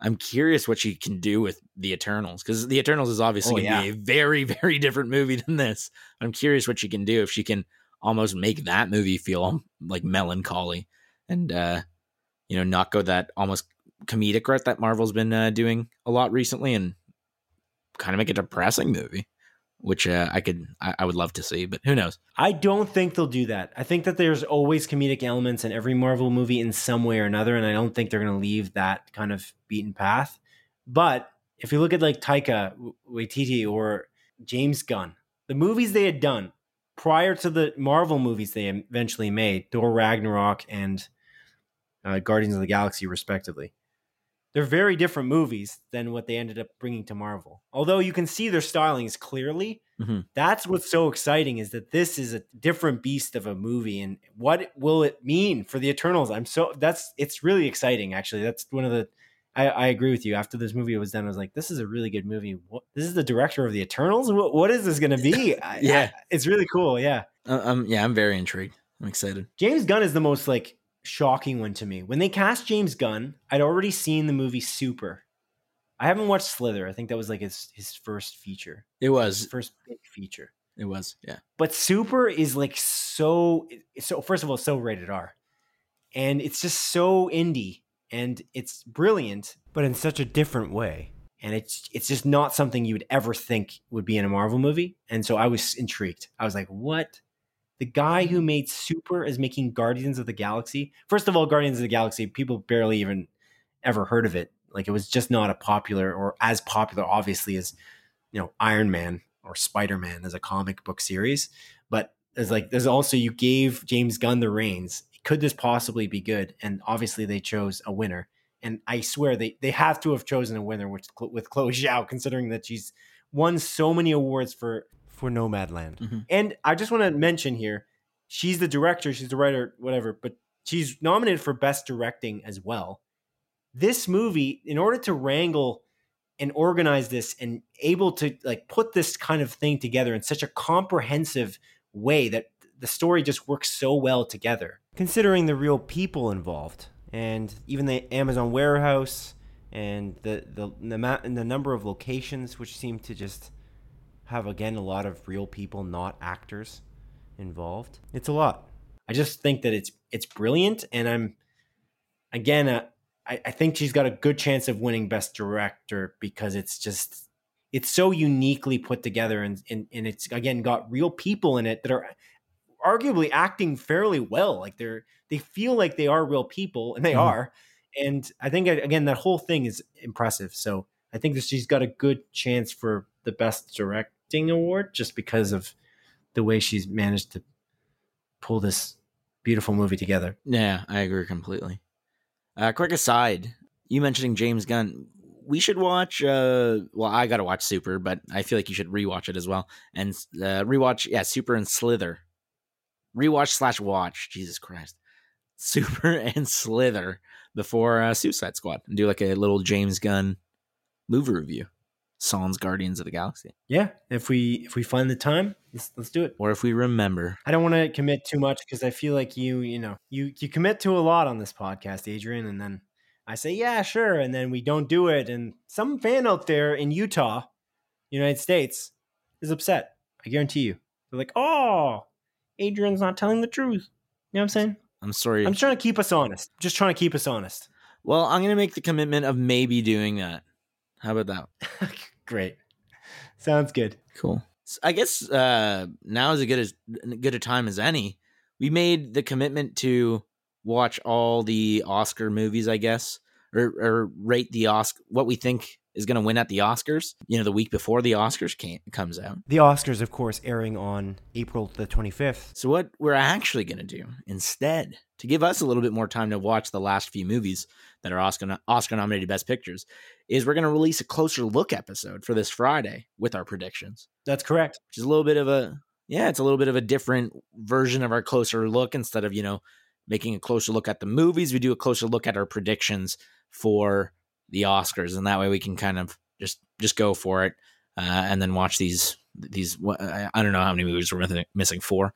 I'm curious what she can do with the Eternals because the Eternals is obviously Oh, going to yeah. be a very, (laughs) very different movie than this. I'm curious what she can do if she can almost make that movie feel like melancholy and uh you know not go that almost comedic route that Marvel's been uh, doing a lot recently, and kind of make a depressing movie, which uh, I could I, I would love to see, but who knows? I don't think they'll do that. I think that there's always comedic elements in every Marvel movie in some way or another, and I don't think they're going to leave that kind of beaten path. But if you look at like Taika Waititi or James Gunn, the movies they had done prior to the Marvel movies they eventually made, Thor Ragnarok and uh, Guardians of the Galaxy, respectively, they're very different movies than what they ended up bringing to Marvel. Although you can see their stylings clearly, Mhm. that's what's so exciting is that this is a different beast of a movie, and what will it mean for the Eternals? I'm so that's it's really exciting. Actually, that's one of the. I, I agree with you. After this movie was done, I was like, "This is a really good movie. What, this is the director of the Eternals. What, what is this going to be? (laughs) I- Yeah. I- it's really cool. Yeah, Uh, um, yeah, I'm very intrigued. I'm excited. James Gunn is the most like shocking one to me. When they cast James Gunn, I'd already seen the movie Super. I haven't watched Slither. I think that was like his his first feature, It his was. first big feature. It was. Yeah. But Super is like so so. First of all, so rated R, and it's just so indie, and it's brilliant, but in such a different way. And it's it's just not something you would ever think would be in a Marvel movie. And so I was intrigued. I was like, what? The guy who mm-hmm. made Super is making Guardians of the Galaxy. First of all, Guardians of the Galaxy, people barely even ever heard of it. Like it was just not a popular or as popular, obviously, as you know, Iron Man or Spider Man as a comic book series. But there's like there's also you gave James Gunn the reins. Could this possibly be good? And obviously they chose a winner. And I swear they they have to have chosen a winner with with Chloe Zhao, considering that she's won so many awards for for Nomadland. Mhm. And I just want to mention here, she's the director, she's the writer, whatever, but she's nominated for best directing as well. This movie, in order to wrangle and organize this and able to like put this kind of thing together in such a comprehensive way that the story just works so well together. Considering the real people involved and even the Amazon warehouse and the the the, the number of locations which seem to just have again a lot of real people not actors involved. It's a lot. I just think that it's it's brilliant and I'm again uh, I, I think she's got a good chance of winning best director because it's just it's so uniquely put together and, and and it's again got real people in it that are arguably acting fairly well like they're they feel like they are real people and they Mhm. are and i think again that whole thing is impressive so i think that she's got a good chance for the best directing award just because of the way she's managed to pull this beautiful movie together Yeah, I agree completely. Uh, quick aside, you mentioning James Gunn. We should watch. Uh, well, I got to watch Super, but I feel like you should rewatch it as well and uh, rewatch. Yeah, Super and Slither. Rewatch slash watch. Jesus Christ, (laughs) Super and Slither before uh, Suicide Squad and do like a little James Gunn movie review. Sans Guardians of the Galaxy, yeah if we if we find the time let's, let's do it or if we remember. I don't want to commit too much because I feel like you, you know, you you commit to a lot on this podcast, Adrian, and then I say, yeah, sure, and then we don't do it, and some fan out there in Utah, United States, is upset. I guarantee you. They're like, oh, Adrian's not telling the truth. You know what I'm saying? I'm sorry. I'm just trying to keep us honest. Just trying to keep us honest. well, I'm gonna make the commitment of maybe doing that. How about that? (laughs) Great. Sounds good. Cool. I guess uh, now is as good as good a time as any. We made the commitment to watch all the Oscar movies, I guess, or, or rate the Oscar what we think is going to win at the Oscars. You know, the week before the Oscars came, comes out. The Oscars, of course, airing on April the 25th. So what we're actually going to do instead, to give us a little bit more time to watch the last few movies that are Oscar Oscar nominated Best Pictures, is we're going to release a closer look episode for this Friday with our predictions. That's correct. which is a little bit of a yeah, it's a little bit of a different version of our closer look. Instead of you know making a closer look at the movies, we do a closer look at our predictions for the Oscars, and that way we can kind of just just go for it, uh, and then watch these these. I I don't know how many movies we're missing- for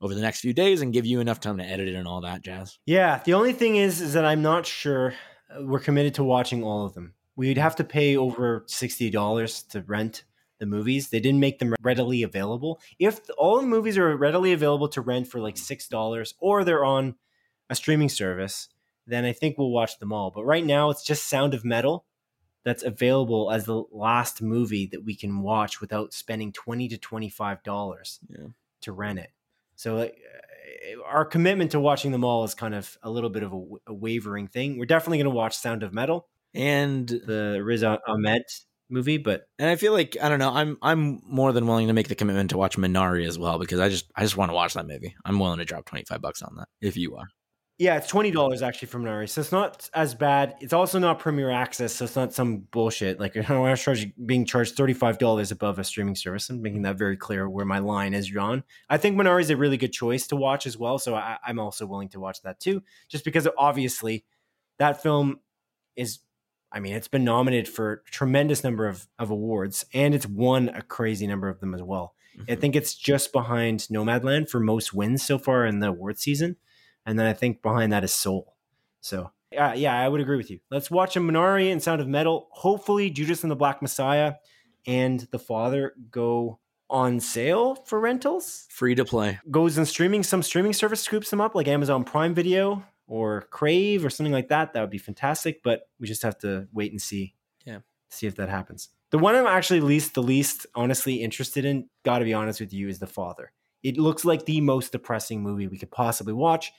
over the next few days, and give you enough time to edit it and all that jazz. Yeah, the only thing is, is that I'm not sure uh, we're committed to watching all of them. We'd have to pay over sixty dollars to rent the movies. They didn't make them readily available. If all the movies are readily available to rent for like six dollars, or they're on a streaming service, then I think we'll watch them all. But right now, it's just Sound of Metal that's available as the last movie that we can watch without spending twenty to twenty five dollars Yeah. to rent it. So like, uh, our commitment to watching them all is kind of a little bit of a, a wavering thing. We're definitely going to watch Sound of Metal, And the Riz Ahmed movie, but and I feel like I don't know. I'm I'm more than willing to make the commitment to watch Minari as well because I just I just want to watch that movie. I'm willing to drop twenty five bucks on that if you are. Yeah, it's twenty dollars actually from Nari, so it's not as bad. It's also not Premier Access, so it's not some bullshit. Like (laughs) I was charging, being charged thirty five dollars above a streaming service. I'm making that very clear where my line is drawn. I think Minari is a really good choice to watch as well, so I, I'm also willing to watch that too, just because obviously that film is. I mean, it's been nominated for a tremendous number of, of awards, and it's won a crazy number of them as well. I think it's just behind Nomadland for most wins so far in the award season, and then I think behind that is Soul. So uh, yeah, I would agree with you. Let's watch a Minari and Sound of Metal. Hopefully, Judas and the Black Messiah and The Father go on sale for rentals. free to play. Goes in streaming. Some streaming service scoops them up, like Amazon Prime Video or Crave or something like that. That would be fantastic. But we just have to wait and see. Yeah. see if that happens. The one I'm actually least the least honestly interested in, got to be honest with you, is The Father. It looks like the most depressing movie we could possibly watch.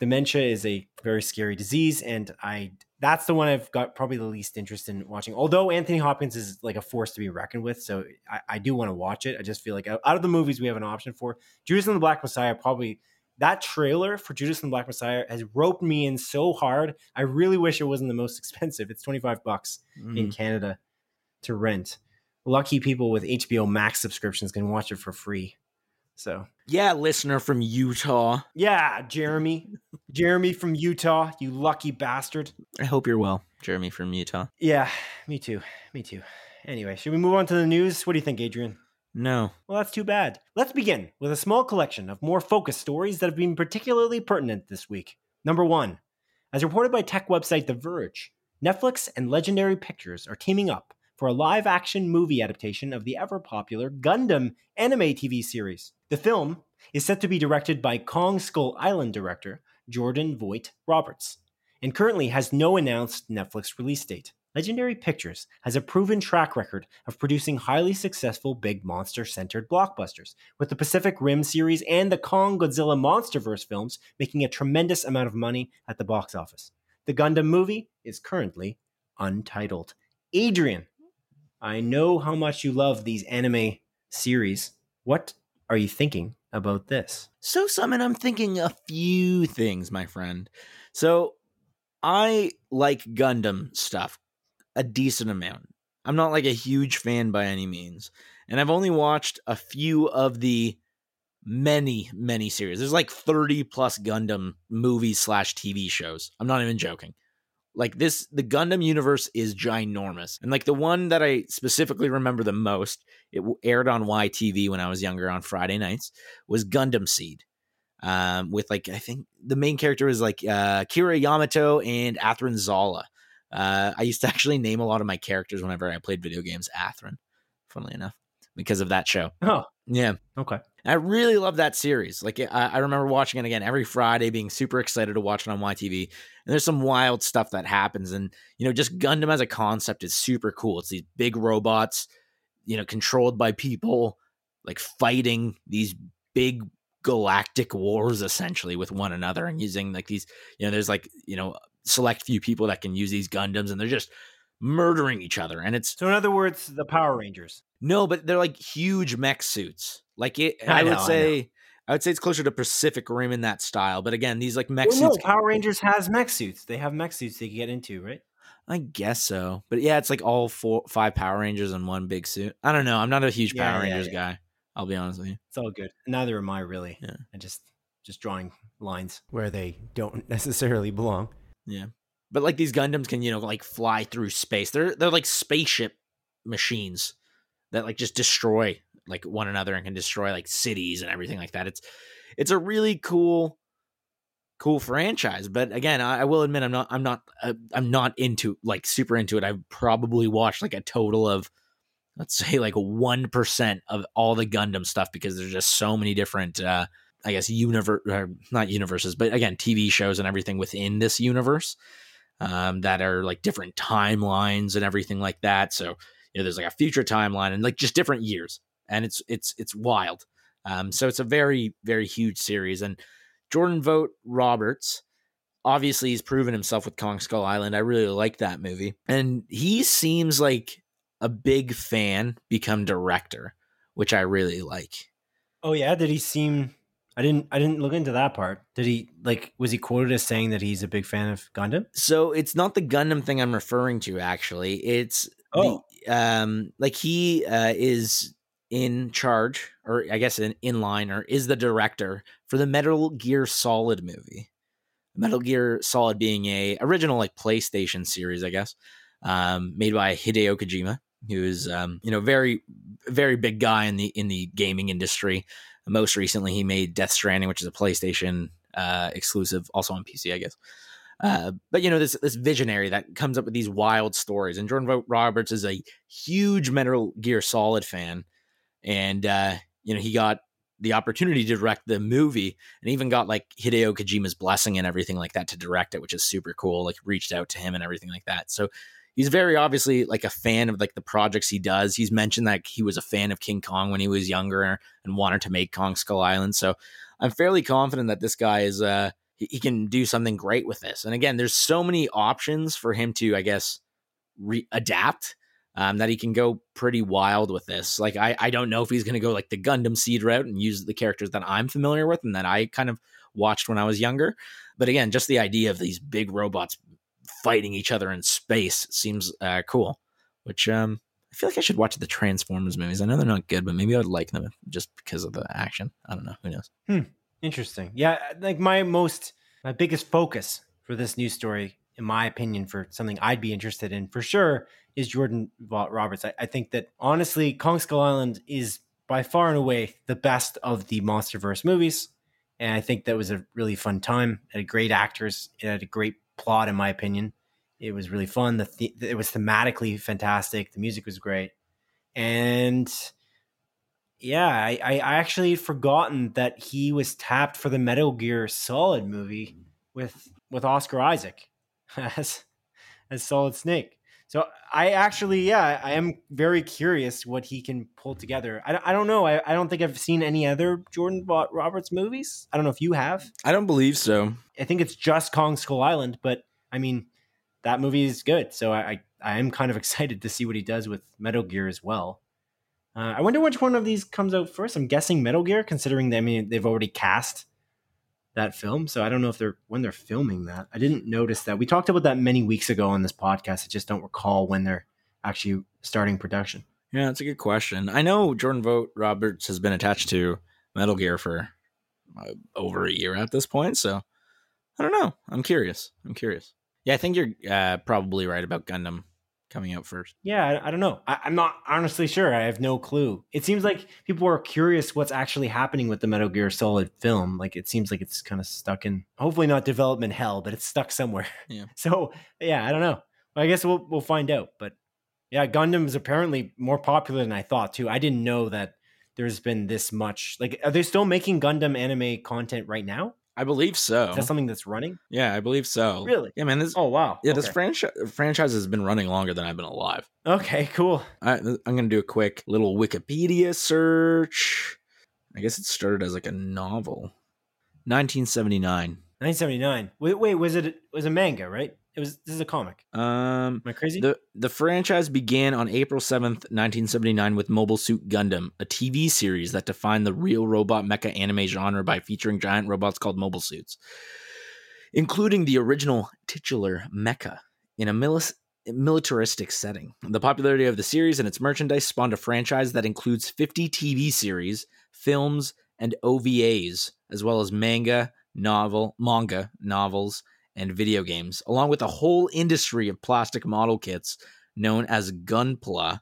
Dementia is a very scary disease, and I that's the one I've got probably the least interest in watching. Although Anthony Hopkins is like a force to be reckoned with, so I, I do want to watch it. I just feel like out out of the movies we have an option for, Judas and the Black Messiah probably that trailer for Judas and the Black Messiah has roped me in so hard. I really wish it wasn't the most (laughs) expensive. It's twenty five bucks in Mm. Canada to rent. Lucky people with HBO Max subscriptions can watch it for free. So Yeah, listener from Utah. yeah, Jeremy, Jeremy from Utah, you lucky bastard. I hope you're well, Jeremy from Utah. Yeah, me too. Me too. Anyway, should we move on to the news? What do you think, Adrian? No. Well, that's too bad. Let's begin with a small collection of more focused stories that have been particularly pertinent this week. Number one, as reported by tech website The Verge, Netflix and Legendary Pictures are teaming up for a live action movie adaptation of the ever popular Gundam anime TV series. The film is set to be directed by Kong Skull Island director Jordan Vogt Roberts and currently has no announced Netflix release date. Legendary Pictures has a proven track record of producing highly successful big monster centered blockbusters, with the Pacific Rim series and the Kong Godzilla Monsterverse films making a tremendous amount of money at the box office. The Gundam movie is currently untitled. Adrian, I know how much you love these anime series. What are you thinking about this? So, Summon, I'm thinking a few things, my friend. So, I like Gundam stuff a decent amount. I'm not like a huge fan by any means. And I've only watched a few of the many, many series. There's like 30 plus Gundam movies slash TV shows. I'm not even joking. Like this, the Gundam universe is ginormous. And like the one that I specifically remember the most, it aired on YTV when I was younger on Friday nights, was Gundam Seed. Um, with like, I think the main character is like uh, Kira Yamato and Athrun Zala. Uh, I used to (laughs) actually name a lot of my characters whenever I played video games Athrun, funnily enough, because of that show. Oh, Yeah. okay. I really love that series. Like I, I remember watching it again every Friday, being super excited to watch it on YTV. And there's some wild stuff that happens, and you know, just Gundam as a concept is super cool. It's these big robots, you know, controlled by people, like fighting these big galactic wars essentially with one another, and using like these, you know, there's like you know, select few people that can use these Gundams, and they're just murdering each other. And it's So, in other words, the Power Rangers. no, but they're like huge mech suits. Like it, I I, know, would say, I, would say it's closer to Pacific Rim in that style. But again, these like mech Well, no, suits, Power Rangers has mech suits. They have mech suits they can get into, right? I guess so. But yeah, it's like all four, five Power Rangers in one big suit. I don't know. I'm not a huge Yeah, Power yeah, Rangers yeah. guy. I'll be honest with you. It's all good. Neither am I really. Yeah. I just just drawing lines where they don't (laughs) necessarily belong. Yeah, but like these Gundams can you know like fly through space. They're they're like spaceship machines that like just destroy like one another and can destroy like cities and everything like that. It's it's a really cool cool franchise. But again, I, I will admit I'm not I'm not uh, I'm not into like super into it. I've probably watched like a total of let's say like one percent of all the Gundam stuff because there's just so many different uh I guess universe, not universes, but again, TV shows and everything within this universe um, that are like different timelines and everything like that. So you know, there's like a future timeline and like just different years, and it's it's it's wild. Um, so it's a very very huge series, and Jordan Vogt Roberts obviously he's proven himself with Kong Skull Island. I really like that movie. And he seems like a big fan become director, which I really like. Oh yeah, did he seem I didn't I didn't look into that part. Did he like was he quoted as saying that he's a big fan of Gundam? So it's not the Gundam thing I'm referring to actually. It's Oh. the, um like he uh is in charge or I guess in, in line or is the director for the Metal Gear Solid movie. Metal Gear Solid being a original like PlayStation series, I guess, um, made by Hideo Kojima, who is um, you know very very big guy in the in the gaming industry. Most recently, he made Death Stranding, which is a PlayStation uh, exclusive, also on PC, I guess. Uh, but you know this this visionary that comes up with these wild stories, and Jordan Roberts is a huge Metal Gear Solid fan, and uh, you know he got the opportunity to direct the movie and even got like Hideo Kojima's blessing and everything like that to direct it, which is super cool. Like reached out to him and everything like that. So he's very obviously like a fan of like the projects he does. He's mentioned that he was a fan of King Kong when he was younger and wanted to make Kong Skull Island. So I'm fairly confident that this guy is uh he, he can do something great with this. And again, there's so many options for him to, I guess, re- adapt um, that he can go pretty wild with this. Like I, I don't know if he's going to go like the Gundam Seed route and use the characters that I'm familiar with and that I kind of watched when I was younger. But again, just the idea of these big robots fighting each other in space seems uh, cool. Which um, I feel like I should watch the Transformers movies. I know they're not good, but maybe I would like them just because of the action. I don't know. Who knows? Interesting. Yeah, like my most my biggest focus for this news story, in my opinion, for something I'd be interested in for sure, is Jordan Roberts. I, I think that honestly, Kong Skull Island is by far and away the best of the MonsterVerse movies, and I think that was a really fun time. It had great actors. It had a great plot, in my opinion. It was really fun. The, it was thematically fantastic. The music was great, and yeah, I, I I actually had forgotten that he was tapped for the Metal Gear Solid movie with with Oscar Isaac (laughs) as as Solid Snake. So I actually, yeah, I am very curious what he can pull together. I, don't- I don't know. I, I don't think I've seen any other Jordan Roberts movies. I don't know if you have. I don't believe so. I think it's just Kong Skull Island, but I mean, that movie is good. So I, I, I am kind of (laughs) excited to see what he does with Metal Gear as well. Uh, I wonder which one of these comes out first. I'm guessing Metal Gear, considering that, I mean they've already cast that film. So I don't know if they're when they're filming that. I didn't notice that. We talked about that many weeks ago on this podcast. I just don't recall when they're actually starting production. Yeah, that's a good question. I know Jordan Vogt Roberts has been attached to Metal Gear for uh, over a year at this point, so I don't know. I'm curious. I'm curious. Yeah, I think you're uh, probably right about Gundam coming out first. Yeah, I, I don't know. I, I'm not honestly sure. I have no clue. It seems like people are curious what's actually happening with the Metal Gear Solid film. Like it seems like it's kind of stuck in, hopefully not development hell, but it's stuck somewhere. (laughs) Yeah. So yeah, I don't know. Well, I guess we'll we'll find out. But yeah, Gundam is apparently more popular than I thought too. I didn't know that there's been this much. Like, are they still making Gundam anime content right now? I believe so. Is that something that's running? yeah, I believe so. Really? Yeah, man. This Oh wow. yeah, this Okay. franchise franchise has been running longer than I've been alive. Okay, cool. I, I'm gonna do a quick little Wikipedia search. I guess it started as like a novel, 1979. 1979. Wait, wait, was it was a manga, right? It was this is a comic. Um, Am I crazy? The the franchise began on April 7th, 1979 with Mobile Suit Gundam, a TV series that defined the real robot mecha anime genre by featuring giant robots called mobile suits, including the original titular mecha in a milis- militaristic setting. The popularity of the series and its merchandise spawned a franchise that includes 50 TV series, films, and OVAs, as well as manga, novel, manga, novels, and video games, along with a whole industry of plastic model kits known as Gunpla,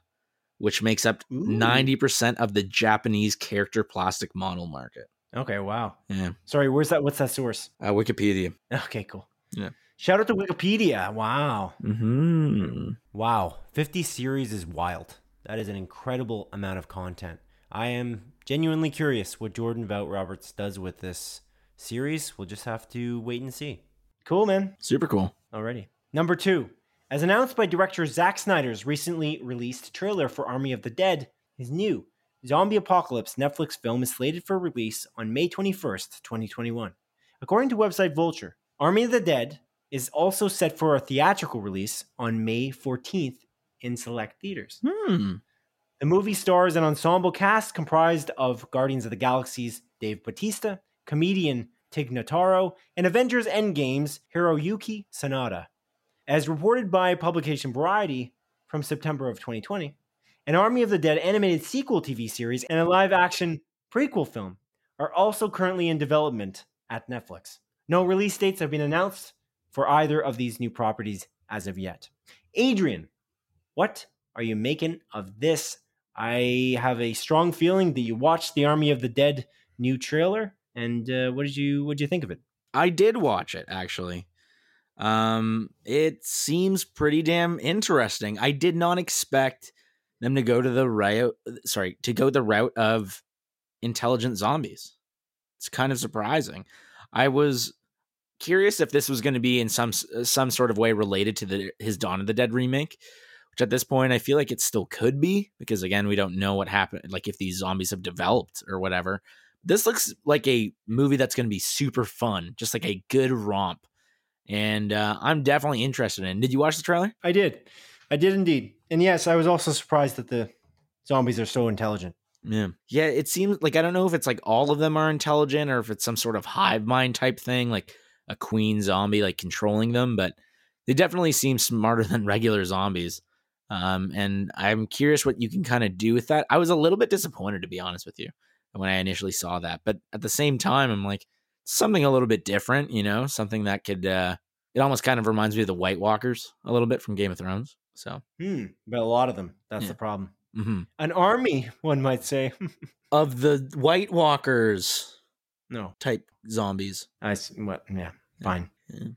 which makes up Ooh. 90% of the Japanese character plastic model market. okay, wow. Yeah. Sorry, where's that? What's that source? Uh, Wikipedia. Okay, cool. Yeah. Shout out to Wikipedia. Wow. hmm Wow. 50 series is wild. That is an incredible amount of content. I am genuinely curious what Jordan Vogt Roberts does with this series. We'll just have to wait and see. Cool, man. Super cool. Alrighty. Number two. As announced by director Zack Snyder's recently released trailer for Army of the Dead, his new zombie apocalypse Netflix film is slated for release on May 21st, 2021. According to website Vulture, Army of the Dead is also set for a theatrical release on May 14th in select theaters. Hmm. The movie stars an ensemble cast comprised of Guardians of the Galaxy's Dave Bautista, comedian Tig Notaro, and Avengers Endgame's Hiroyuki Sanada. As reported by publication Variety from September of 2020, an Army of the Dead animated sequel TV series and a live action prequel film are also currently in development at Netflix. No release dates have been announced for either of these new properties as of yet. Adrian, what are you making of this? I have a strong feeling that you watched the Army of the Dead new trailer, and uh, what did you what did you think of it? I did watch it actually. Um, it seems pretty damn interesting. I did not expect them to go to the route. Sorry, to go the route of intelligent zombies. It's kind of surprising. I was curious if this was going to be in some some sort of way related to the his Dawn of the Dead remake, which at this point I feel like it still could be because again we don't know what happened, like if these zombies have developed or whatever. This looks like a movie that's going to be super fun, just like a good romp, and uh, I'm definitely interested in. Did you watch the trailer? I did, I did indeed, and yes, I was also surprised that the zombies are so intelligent. Yeah. Yeah, it seems like I don't know if it's like all of them are intelligent or if it's some sort of hive mind type thing, like a queen zombie like controlling them, but they definitely seem smarter than regular zombies. Um, and I'm curious what you can kind of do with that. I was a little bit disappointed to be honest with you when I initially saw that, but at the same time, I'm like something a little bit different, you know, something that could. uh It almost kind of reminds me of the White Walkers a little bit from Game of Thrones. So, hmm, but a lot of them. That's Yeah. the problem. mm-hmm. An army, one might say. (laughs) of the White Walkers no, type zombies. I s- what? Yeah, fine. Yeah.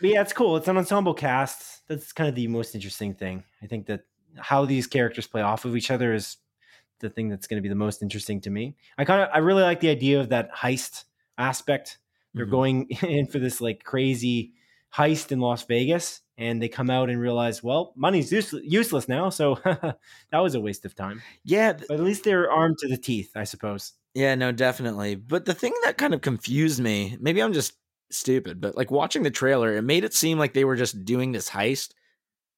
But yeah, it's cool. It's an ensemble cast. That's kind of the most interesting thing. I think that how these characters play off of each other is the thing that's going to be the most interesting to me. I kind of I really like the idea of that heist aspect. They're Mhm. going (laughs) in for this like crazy heist in Las Vegas and they come out and realize, well, money's useless, useless now, so (laughs) that was a waste of time. Yeah, th- But at least they're armed to the teeth, I suppose. yeah, no, definitely. But the thing that kind of confused me, maybe I'm just stupid, but like watching the trailer, it made it seem like they were just doing this heist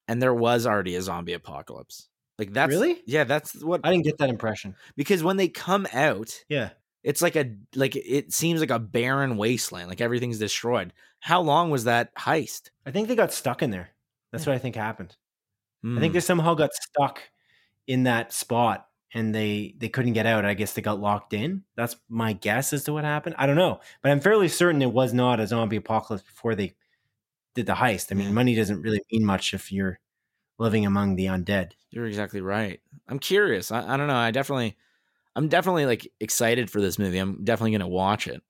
and there was already a zombie apocalypse. Like that's Really? Yeah, that's what I didn't get that impression. because when they come out, Yeah. it's like a like it seems like a barren wasteland, like everything's destroyed. How long was that heist? I think they got stuck in there. That's what I think happened. I Hmm. think they somehow got stuck in that spot and they they couldn't get out. I guess they got locked in. That's my guess as to what happened. I don't know, but I'm fairly certain it was not a zombie apocalypse before they did the heist. I mean, Yeah. money doesn't really mean much if you're living among the undead. You're exactly right. I'm curious. I, I don't know. I definitely, I'm definitely like excited for this movie. I'm definitely gonna watch it.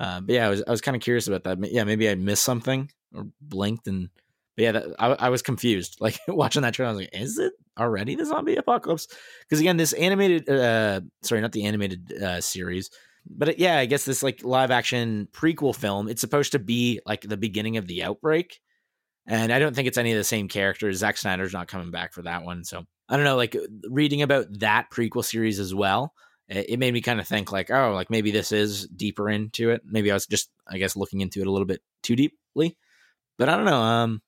Uh, but yeah, I was I was kind of curious about that. Yeah, maybe I missed something or blinked, and but yeah, that, I, I was confused. (laughs) Like watching that trailer, I was like, is it already the zombie apocalypse? Because again, this animated, uh, sorry, not the animated uh, series, but it, yeah, I guess this like live action prequel film. It's supposed to be like the beginning of the outbreak. And I don't think it's any of the same characters. Zack Snyder's not coming back for that one. So I don't know, like reading about that prequel series as well, it, made me kind of think like, oh, like maybe this is deeper into it. Maybe I was just, I guess, looking into it a little bit too deeply. But I don't know. Um,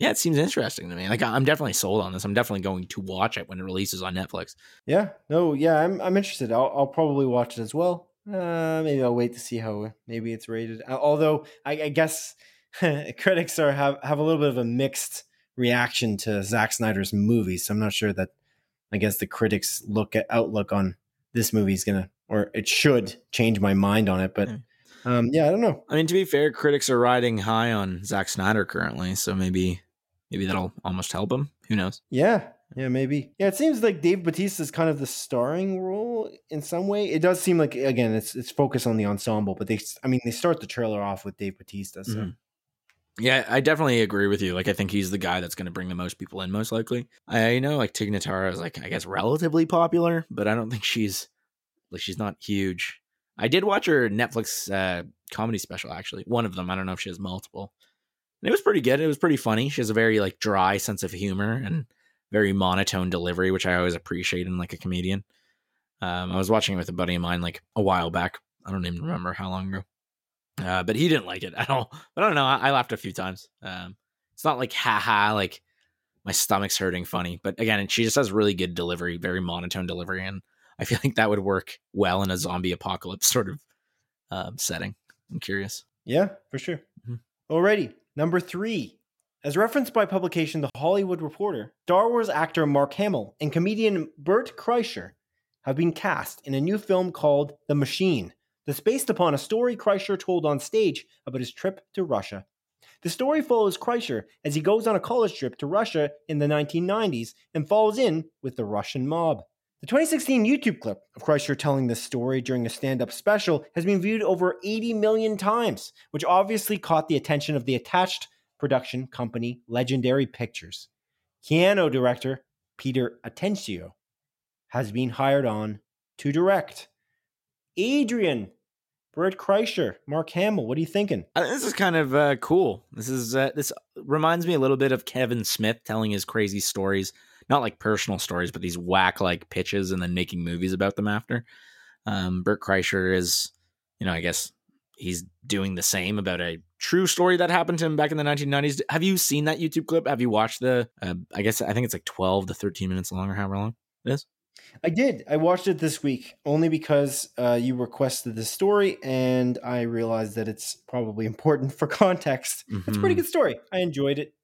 yeah, it seems interesting to me. Like I'm definitely sold on this. I'm definitely going to watch it when it releases on Netflix. Yeah, no, yeah, I'm I'm interested. I'll I'll probably watch it as well. Uh, maybe I'll wait to see how maybe it's rated. Uh, Although I, I guess (laughs) critics are have have a little bit of a mixed reaction to Zack Snyder's movies. So I'm not sure that I guess the critics look at outlook on this movie is gonna or it should change my mind on it. But Hmm. um, yeah, I don't know. I mean, to be fair, critics are riding high on Zack Snyder currently, so maybe maybe that'll almost help him. Who knows? Yeah, yeah, maybe. Yeah, it seems like Dave Batista is kind of the starring role in some way. It does seem like again, it's it's focused on the ensemble, but they, I mean, they start the trailer off with Dave Batista, so Mhm. Yeah, I definitely agree with you. Like, I think he's the guy that's going to bring the most people in, most likely. I know, like, Tig Notaro is, like, I guess relatively popular, but I don't think she's, like, she's not huge. I did watch her Netflix uh, comedy special, actually. One of them. I don't know if she has multiple. And it was pretty good. It was pretty funny. She has a very, like, dry sense of humor and very monotone delivery, which I always appreciate in, like, a comedian. Um, I was watching it with a buddy of mine, like, a while back. I don't even remember how long ago. Uh, but he didn't like it at all. But I don't know. I, I laughed a few times. Um, it's not like haha, like my stomach's hurting funny. But again, she just has really good delivery, very monotone delivery, and I feel (laughs) like that would work well in a zombie apocalypse (laughs) sort of um, setting. I'm curious. Yeah, for sure. Mhm. Alrighty, number three. As referenced by publication The Hollywood Reporter, Star Wars actor Mark Hamill and comedian Bert Kreischer have been cast in a new film called The Machine that's based upon a story Kreischer told on stage about his trip to Russia. The story follows Kreischer as he goes on a college trip to Russia in the 1990s and falls in with the Russian mob. The 2016 YouTube clip of Kreischer telling this story during a stand up special has been viewed over 80 million times, which obviously caught the attention of the attached production company Legendary Pictures. Keanu director Peter Atencio has been hired on to direct. Adrian, Bert Kreischer, Mark Hamill, what are you thinking? This is kind of uh, cool. This is uh, this reminds me a little bit of Kevin Smith telling his crazy stories, not like personal stories, but these whack like pitches and then making movies about them after. Um, Bert Kreischer is, you know, I guess he's doing the same about a true story that happened to him back in the 1990s. Have you seen that YouTube clip? Have you watched the? Uh, I guess I think it's like 12 to 13 minutes long or however long it is. I did. I watched it this week only because uh, you requested the story, and I realized that it's probably (laughs) important for context. It's a pretty Mhm. good story. I enjoyed it.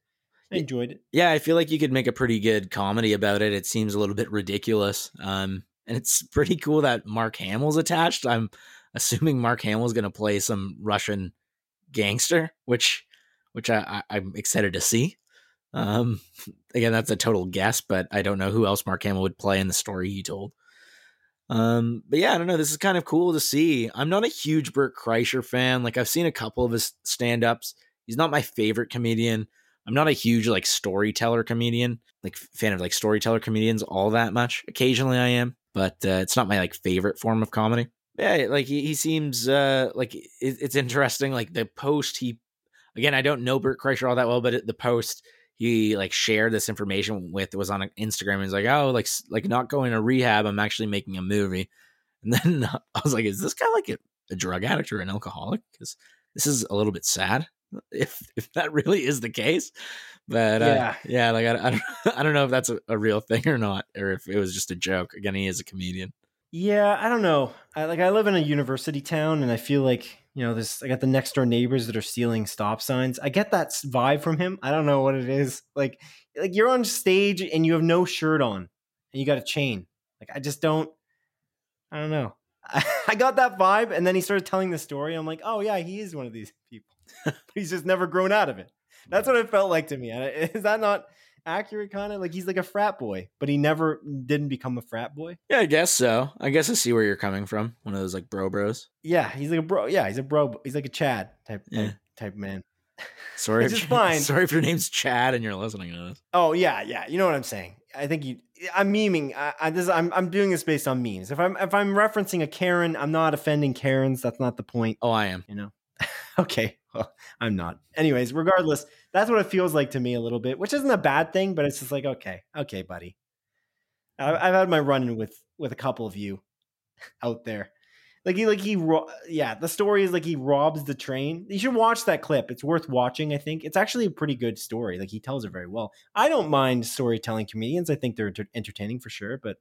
I enjoyed it. Yeah, I feel like you could make a pretty good comedy about it. It seems a little bit ridiculous. Um, and it's (laughs) pretty cool that Mark Hamill's attached. I'm assuming Mark Hamill's going to play some Russian gangster, which which I, I, I'm excited to see. Um, again, that's a total guess, but I don't know who else Mark Hamill would play in the story he told. Um, but yeah, I don't know. This is kind of cool to see. I'm not a huge Bert Kreischer fan. Like I've seen a couple of his stand-ups. He's not my favorite comedian. I'm not a huge like storyteller comedian, like fan of like storyteller comedians all that much. Occasionally I am, but uh, it's not my like favorite form of comedy. Yeah, like he, he seems uh like it, it's interesting. Like the post he, again, I don't know Bert Kreischer all that well, but it, the post he like shared this information with was on Instagram. He's like, oh, like like not going to rehab. I'm actually making a movie. (laughs) And then I was like, is this guy like a, a drug addict or an alcoholic? Because this is a little bit sad (laughs) if if that really is the case. But uh, Yeah. yeah, like I, I, don't, (laughs) I don't know if that's a, a real thing or not, or if it was just a joke. Again, he is a comedian. Yeah, I don't know. I like I live in a university town, and I feel like you know, this. I got the next door neighbors that are stealing stop signs. I get that vibe from him. I don't know what it is. (laughs) Like, like you're on stage and you have no shirt on, and you got a chain. Like, I just don't. I don't know. (laughs) I got that vibe, and then he started telling the story. I'm like, oh yeah, he is one of these (laughs) people. he's just never grown out of it. That's what it felt like to me. Is that not accurate? Kind of like he's like a frat boy, but he never didn't become a frat boy. Yeah, I guess so. I guess I see where you're coming from. One of those like bro bros. Yeah, he's like a bro. Yeah, he's a bro. He's like a Chad type Yeah. type, type man. (laughs) Sorry, Which if, fine. (laughs) Sorry if your name's Chad and you're listening to this. Oh yeah, yeah. You know what I'm saying. I think you. I'm memeing. I, I this. I'm. I'm doing this based on memes. If I'm. If I'm referencing a Karen, I'm not offending Karens. That's not the point. Oh, I am. You know. (laughs) okay. Well, I'm not. Anyways, regardless, that's what it feels like to me a little bit, which isn't a bad thing, but it's just like, okay, okay, buddy. I've had my run in with with a couple of you (laughs) out there. Like he, like he, yeah. The story is like he robs the train. You should watch that clip. It's worth watching. I think it's actually a pretty good story. Like he tells it very well. I don't mind storytelling comedians. I think they're enter- entertaining for sure. But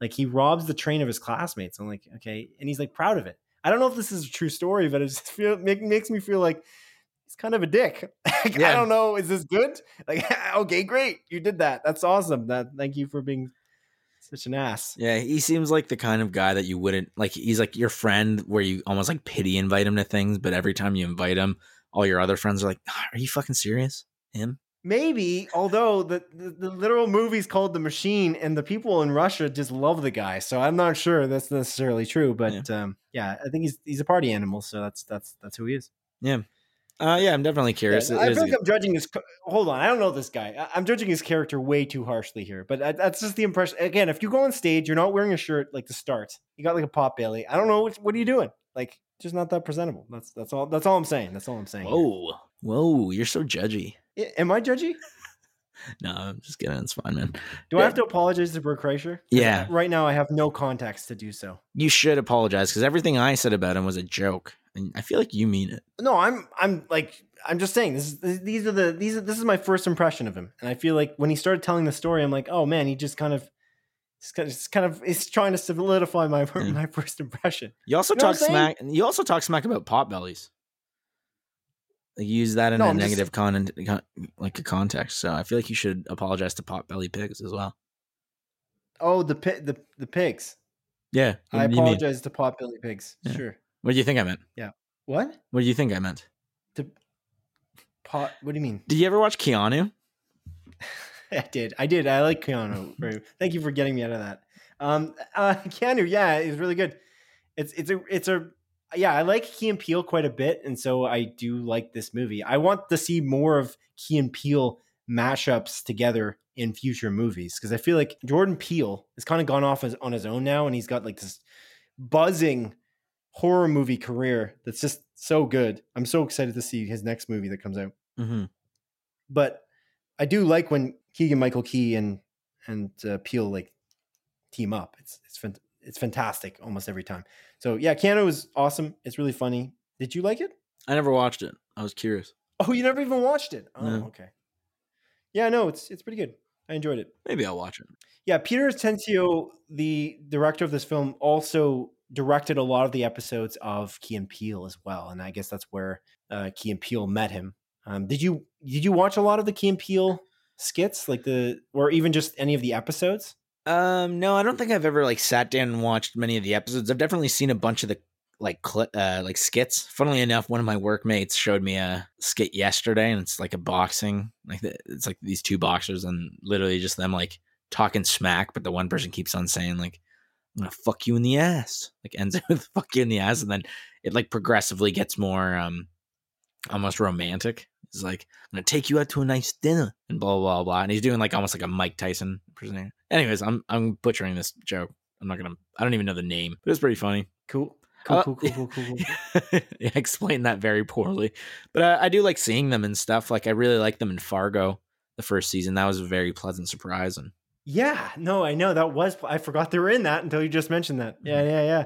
like he robs the train of his classmates. I'm like, okay, and he's like proud of it. I don't know if this is a true story, but it just (laughs) feel make, makes me feel like he's kind of a dick. (laughs) like, I don't know. Is this good? (laughs) Like, okay, great, you did that. That's awesome. That thank you for being such an ass. Yeah, he seems like the kind of guy that you wouldn't like. He's like your friend where you almost like pity invite him to things, but every time you invite him, all your other friends are like, "Ah, "Are you fucking serious?" Him? Maybe, although the, the the literal movie's called The Machine, and the people in Russia just love the guy, so I'm not sure that's necessarily true. But yeah, um, yeah I think he's he's a party animal, so that's that's that's who he is. Yeah. Uh, yeah, I'm definitely curious. Yeah, I feel like good- I'm judging his. Hold on, I don't know this guy. I- I'm judging his character way too harshly here, but I- that's just the impression. Again, if you go on stage, you're not wearing a shirt like to start. You got like a pot belly. I don't know what, what are you doing. Like, just not that presentable. That's that's all. That's all I'm saying. That's all I'm saying. here. Whoa, whoa, you're so judgy. Am I judgy? No, I'm just kidding. It's fine, man. Do I have to apologize to Brooke Kreischer? Yeah. Right now, I have no context to do so. You should apologize because everything I said about him was a joke, and I feel like you mean it. No, I'm I'm like I'm just saying this is these are the these are, this is my first impression of him, and I feel like when he started telling the story, I'm like, oh man, he just kind of. It's kind of, it's kind of it's trying to solidify my (laughs) Yeah. my first impression. You also You know talk smack. You also talk smack about pot bellies. Like use that in No, a I'm just- negative con, con, like a context. So I feel like you should apologize to pot belly pigs as well. Oh, the pi- the the pigs. Yeah, I do you mean? apologize to Potbelly pigs. Yeah. Sure. What do you think I meant? Yeah. What? What do you think I meant? To pot? What do you mean? Did you ever watch Keanu? (laughs) I did. I did. I like Keanu. (laughs) Very, thank you for getting me out of that. Um, uh, (laughs) Keanu, yeah, it's really good. It's it's a it's a yeah. I like Key and Peele quite a bit, and so I do like this movie. I want to see more of Key and Peele mashups together in future movies because I feel like Jordan Peele has kind of gone off as, on his own now, and he's got like this buzzing horror movie career that's just so good. I'm so excited to see his next movie that comes out Mm-hmm. but I do like when Keegan Michael Key and and uh, Peele like team up. It's it's it's fantastic almost every time. So yeah, Keanu is awesome. It's really funny. Did you like it? I never watched it. I was curious. Oh, you never even watched it. Oh, No. okay. Yeah, no, it's it's pretty good. I enjoyed it. Maybe I'll watch it. Yeah, Peter Atencio, the director of this film, also directed a lot of the episodes of Key and Peele as well, and I guess that's where uh, Key and Peele met him. Um, did you did you watch a lot of the Key and Peele skits, like the or even just any of the episodes? Um, no, I don't think I've ever like sat down and watched many of the episodes. I've definitely seen a bunch of the like cli uh like skits. Funnily enough, one of my workmates showed me a skit yesterday, and it's like a boxing like the- it's like these two boxers and literally just them like talking smack, but the one person keeps on saying like I'm gonna fuck you in the ass. Like ends (laughs) with fuck you in the ass, and then it like progressively gets more um almost romantic. It's like I'm gonna take you out to a nice dinner and blah blah blah. And he's doing like almost like a Mike Tyson impersonator. Anyways, I'm I'm butchering this joke. I'm not gonna. I don't even know the name, but it's pretty funny. Cool, cool, Uh, cool, cool, cool, cool. cool. (laughs) yeah, I explained that very poorly, but I, I do like seeing them and stuff. Like I really like them in Fargo, the first season. That was a very pleasant surprise. And Yeah, no, I know that was. I forgot they were in that until you just mentioned that. Yeah, Mm-hmm. yeah, yeah,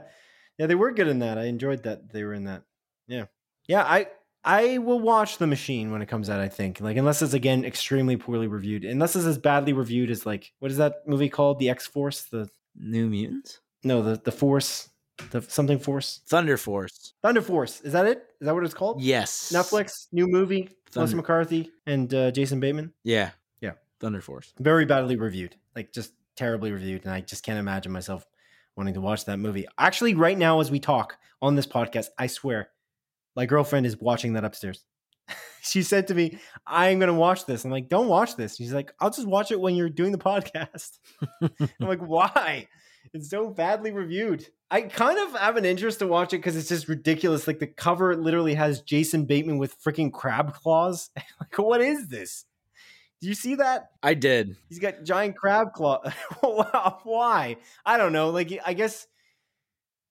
yeah. They were good in that. I enjoyed that they were in that. Yeah, yeah. I I will watch The Machine when it comes out. I think like unless it's again extremely poorly reviewed, unless it's as badly reviewed as like what is that movie called? The X Force. The New Mutants, no, the the Force, the something Force, Thunder Force. Thunder Force. Is that it? Is that what it's called? Yes, Netflix new movie. Melissa McCarthy and uh, Jason Bateman. Yeah, Yeah. Thunder Force. very badly reviewed, like just terribly reviewed, and I just can't imagine myself wanting to watch that movie. Actually, right now as we talk on this podcast, I swear, my girlfriend is watching that upstairs. (laughs) she said to me, "I'm going to watch this." I'm like, "Don't watch this." She's like, "I'll just watch it when you're doing the podcast." (laughs) I'm like, "Why?" It's so badly reviewed. I kind of have an interest to watch it because it's just ridiculous. Like the cover literally has Jason Bateman with freaking crab claws. (laughs) like, what is this? Do you see that? I did. He's got giant crab claw. Why? I don't know. Like, I guess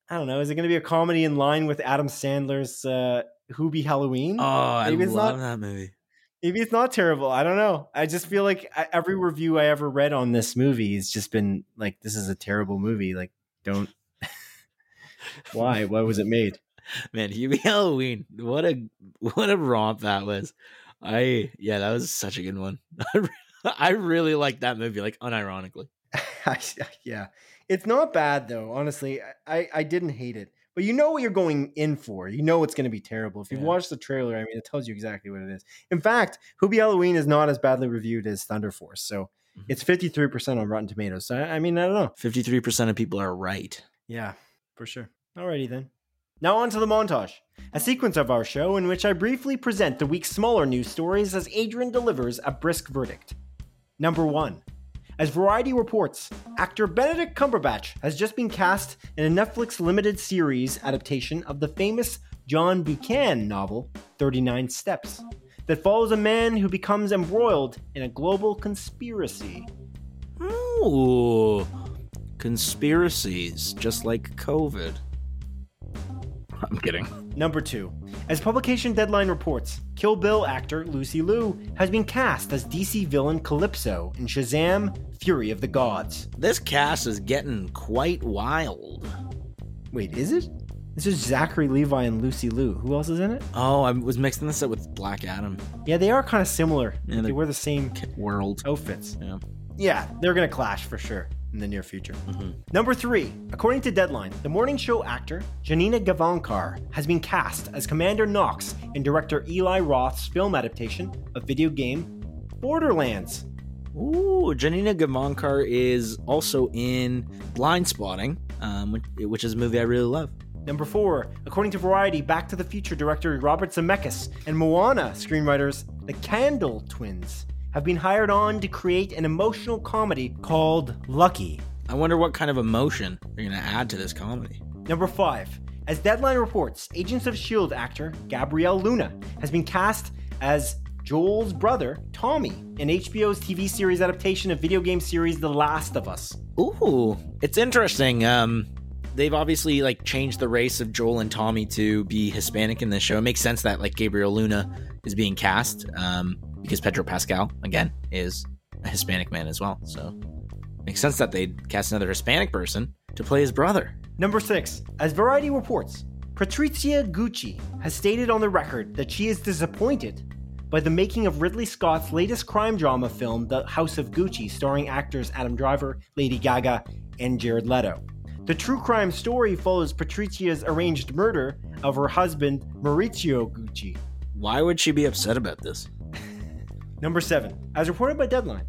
I don't know. Is it going to be a comedy in line with Adam Sandler's uh, Hubie Halloween? Oh, I it's love not- that movie. Maybe it's not terrible. I don't know. I just feel like I- every review I ever read on this movie has just been like, "This is a terrible movie." Like, don't. (laughs) Why? Why was it made? (laughs) Man, Hubie Halloween. What a what a romp that was. I yeah, that was such a good one. (laughs) I really like that movie, like unironically. yeah, it's not bad though. Honestly, I I didn't hate it, but you know what you're going in for. You know it's going to be terrible. If you Yeah. watch the trailer, I mean, it tells you exactly what it is. In fact, Hubie Halloween is not as badly reviewed as Thunder Force, so Mhm. it's 53 percent on Rotten Tomatoes. So I I mean, I don't know. Fifty three percent of people are right. Yeah, for sure. Alrighty then. Now on to the montage, a sequence of our show in which I briefly present the week's smaller news stories as Adrian delivers a brisk verdict. Number one. As Variety reports, actor Benedict Cumberbatch has just been cast in a Netflix limited series adaptation of the famous John Buchan novel, 39 Steps, that follows a man who becomes embroiled in a global conspiracy. Ooh, conspiracies, just like COVID. I'm kidding. Number two, as publication deadline reports, Kill Bill actor Lucy Liu has been cast as DC villain Calypso in Shazam Fury of the Gods. This cast is getting quite wild. Wait, is it? This is Zachary Levi and Lucy Liu. Who else is in it? Oh, I was mixing this up with Black Adam. Yeah, they are kind of similar. Yeah, they wear the same World. outfits. Yeah. Yeah, they're gonna clash for sure in the near future. Mhm. Number three, according to Deadline, the morning show actor Janina Gavankar has been cast as Commander Knox in director Eli Roth's film adaptation of video game Borderlands. Ooh, Janina Gavankar is also in Blind Spotting, um, which, which is a movie I really love. Number four, according to Variety, Back to the Future director Robert Zemeckis and Moana screenwriters the Kandell Twins have been hired on to create an emotional comedy called Lucky. I wonder what kind of emotion they're going to add to this comedy. Number five, as Deadline reports, Agents of S.H.I.E.L.D. Actor Gabriel Luna has been cast as Joel's brother, Tommy, in HBO's TV series adaptation of video game series The Last of Us. Ooh, it's interesting. Um, they've obviously like changed the race of Joel and Tommy to be Hispanic in this show. It makes sense that like Gabriel Luna is being cast um, because Pedro Pascal again is a Hispanic man as well. So makes sense that they'd cast another Hispanic person to play his brother. Number six, as Variety reports, Patrizia Gucci has stated on the record that she is disappointed by the making of Ridley Scott's latest crime drama film, The House of Gucci, starring actors Adam Driver, Lady Gaga, and Jared Leto. The true crime story follows Patrizia's arranged murder of her husband, Maurizio Gucci. Why would she be upset about this? Number seven, as reported by Deadline,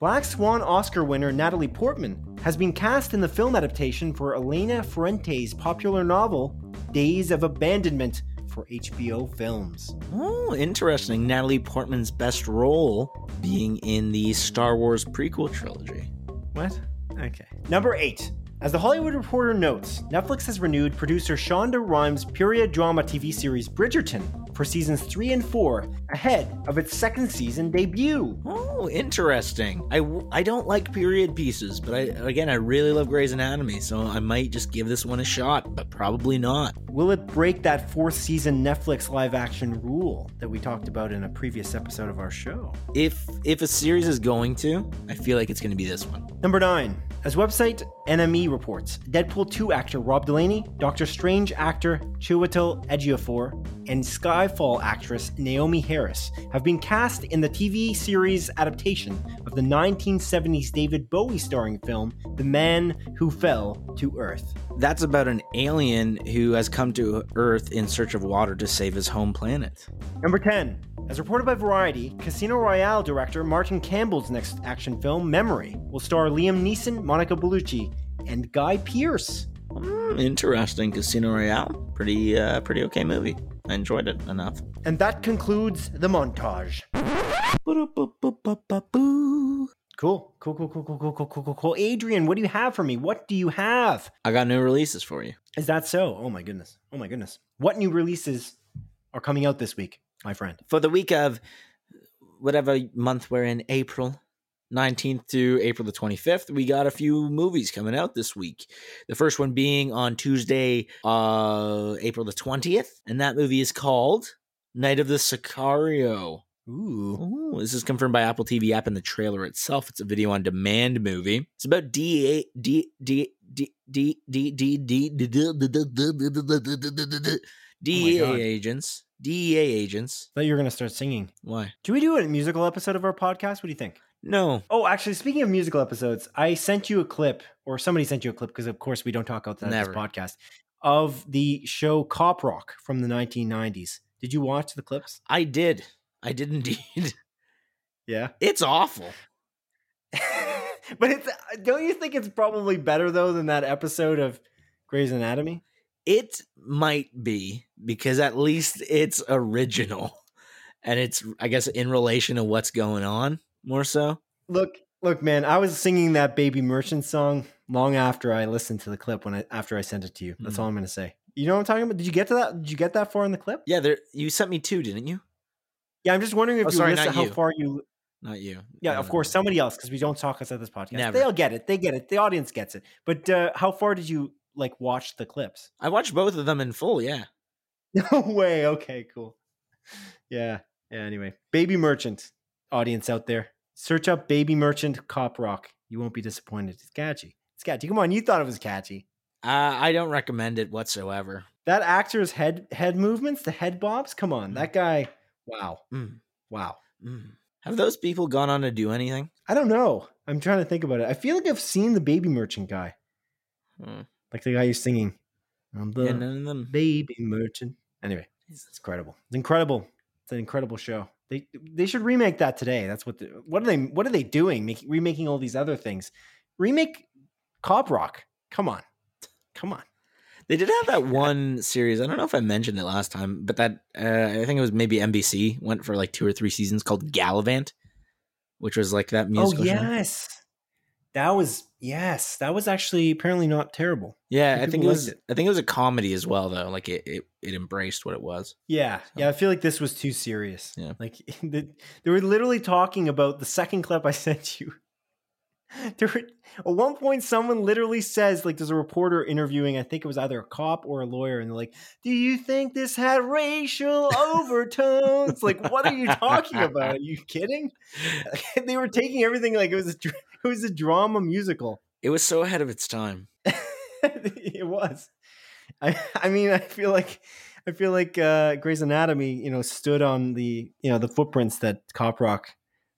Black Swan Oscar winner Natalie Portman has been cast in the film adaptation for Elena Ferrante's popular novel, Days of Abandonment, for HBO Films. Oh, interesting. Natalie Portman's best role being in the Star Wars prequel trilogy. What? Okay. Number eight. As the Hollywood Reporter notes, Netflix has renewed producer Shonda Rhimes' period drama TV series Bridgerton for seasons three and four, ahead of its second season debut. Oh, interesting. I, I don't like period pieces, but I again I really love Grey's Anatomy, so I might just give this one a shot, but probably not. Will it break that fourth season Netflix live action rule that we talked about in a previous episode of our show? If if a series is going to, I feel like it's going to be this one. Number 9. As website NME reports, Deadpool 2 actor Rob Delaney, Doctor Strange actor Chiwetel Ejiofor, and Skyfall actress Naomie Harris have been cast in the TV series adaptation of the 1970s David Bowie starring film The Man Who Fell to Earth. That's about an alien who has come to Earth in search of water to save his home planet. Number 10. As reported by Variety, Casino Royale director Martin Campbell's next action film, Memory, will star Liam Neeson, Monica Bellucci, and Guy Pearce. Hmm, interesting. Casino Royale, pretty uh, pretty okay movie. I enjoyed it enough. And that concludes the montage. Cool. Cool, cool, cool, cool, cool, cool, cool, cool, cool. Adrian, what do you have for me? What do you have? I got new releases for you. Is that so? Oh my goodness. Oh my goodness. What new releases are coming out this week, my friend? For the week of whatever month we're in, April 19th to April the 25th, we got a few movies coming out this week. The first one being on Tuesday, uh, April the 20th, and that movie is called Night of the Sicario. Ooh. Ooh, this is confirmed by Apple TV app and the trailer itself. It's a video on demand movie. It's about D D D D D D D DEA agents. DEA agents. Thought you were gonna start singing. Why? We do a musical episode of our podcast? What do you think? No. Oh, actually, speaking of musical episodes, I sent you a clip, or somebody sent you a clip, because of course we don't talk outside Never. this podcast, of the show Cop Rock from the 1990s. Did you watch the clips? I did. I did indeed. (laughs) Yeah. It's awful. (laughs) but it's uh, don't you think it's probably better though than that episode of Grey's Anatomy? It might be because at least it's original. And it's, I guess, in relation to what's going on more so. Look, look, man, I was singing that Baby Merchant song long after I listened to the clip when I after I sent it to you. That's Mhm. all I'm gonna say. You know what I'm talking about? Did you get to that? Did you get that far in the clip? Yeah, there. You sent me two, didn't you? Yeah, I'm just wondering if Oh, you sorry, listen not how you. far you. Not you. Yeah, of course, somebody else because we don't talk outside this podcast. Never. They'll get it. They get it. The audience gets it. But uh, how far did you like watch the clips? I watched both of them in full. Yeah. (laughs) No way. Okay, cool. Yeah. Yeah. Anyway, Baby Merchant audience out there, search up Baby Merchant Cop Rock. You won't be disappointed. It's catchy. It's catchy. Come on, you thought it was catchy. Uh, I don't recommend it whatsoever. That actor's head head movements, the head bobs. Come on, Mm. that guy. Wow. Mm, Wow. mm. Have those people gone on to do anything? I don't know. I'm trying to think about it. I feel like I've seen the Baby Merchant guy, Hmm. like the guy who's singing. I'm the Yeah, none of them. baby merchant. Anyway, it's incredible. It's incredible. It's an incredible show. They they should remake that today. That's what the, what are they what are they doing? Making remaking all these other things. Remake Cop Rock. Come on. Come on. They did have that (laughs) one series. I don't know if I mentioned it last time, but that uh, I think it was maybe NBC went for like two or three seasons called Galavant, which was like that Oh musical. show. yes. That was yes. That was actually apparently not terrible. yeah. I think it was. it. I think it was a comedy as well, though. Like it, it, it embraced what it was. Yeah, yeah. I feel like this was too serious. Yeah. like (laughs) the, they were literally talking about the second clip I (laughs) sent you. (laughs) There were, at one point, someone literally says, like, there's a reporter interviewing. I think it was either a cop or a lawyer, and they're like, "Do you think this had racial (laughs) overtones? like, what are you talking about? Are you kidding?" (laughs) they were taking everything like it was a it was a drama musical. It was so ahead of its time. it was. I I mean, I feel like I feel like uh Grey's Anatomy, you know, stood on the you know the footprints that Cop Rock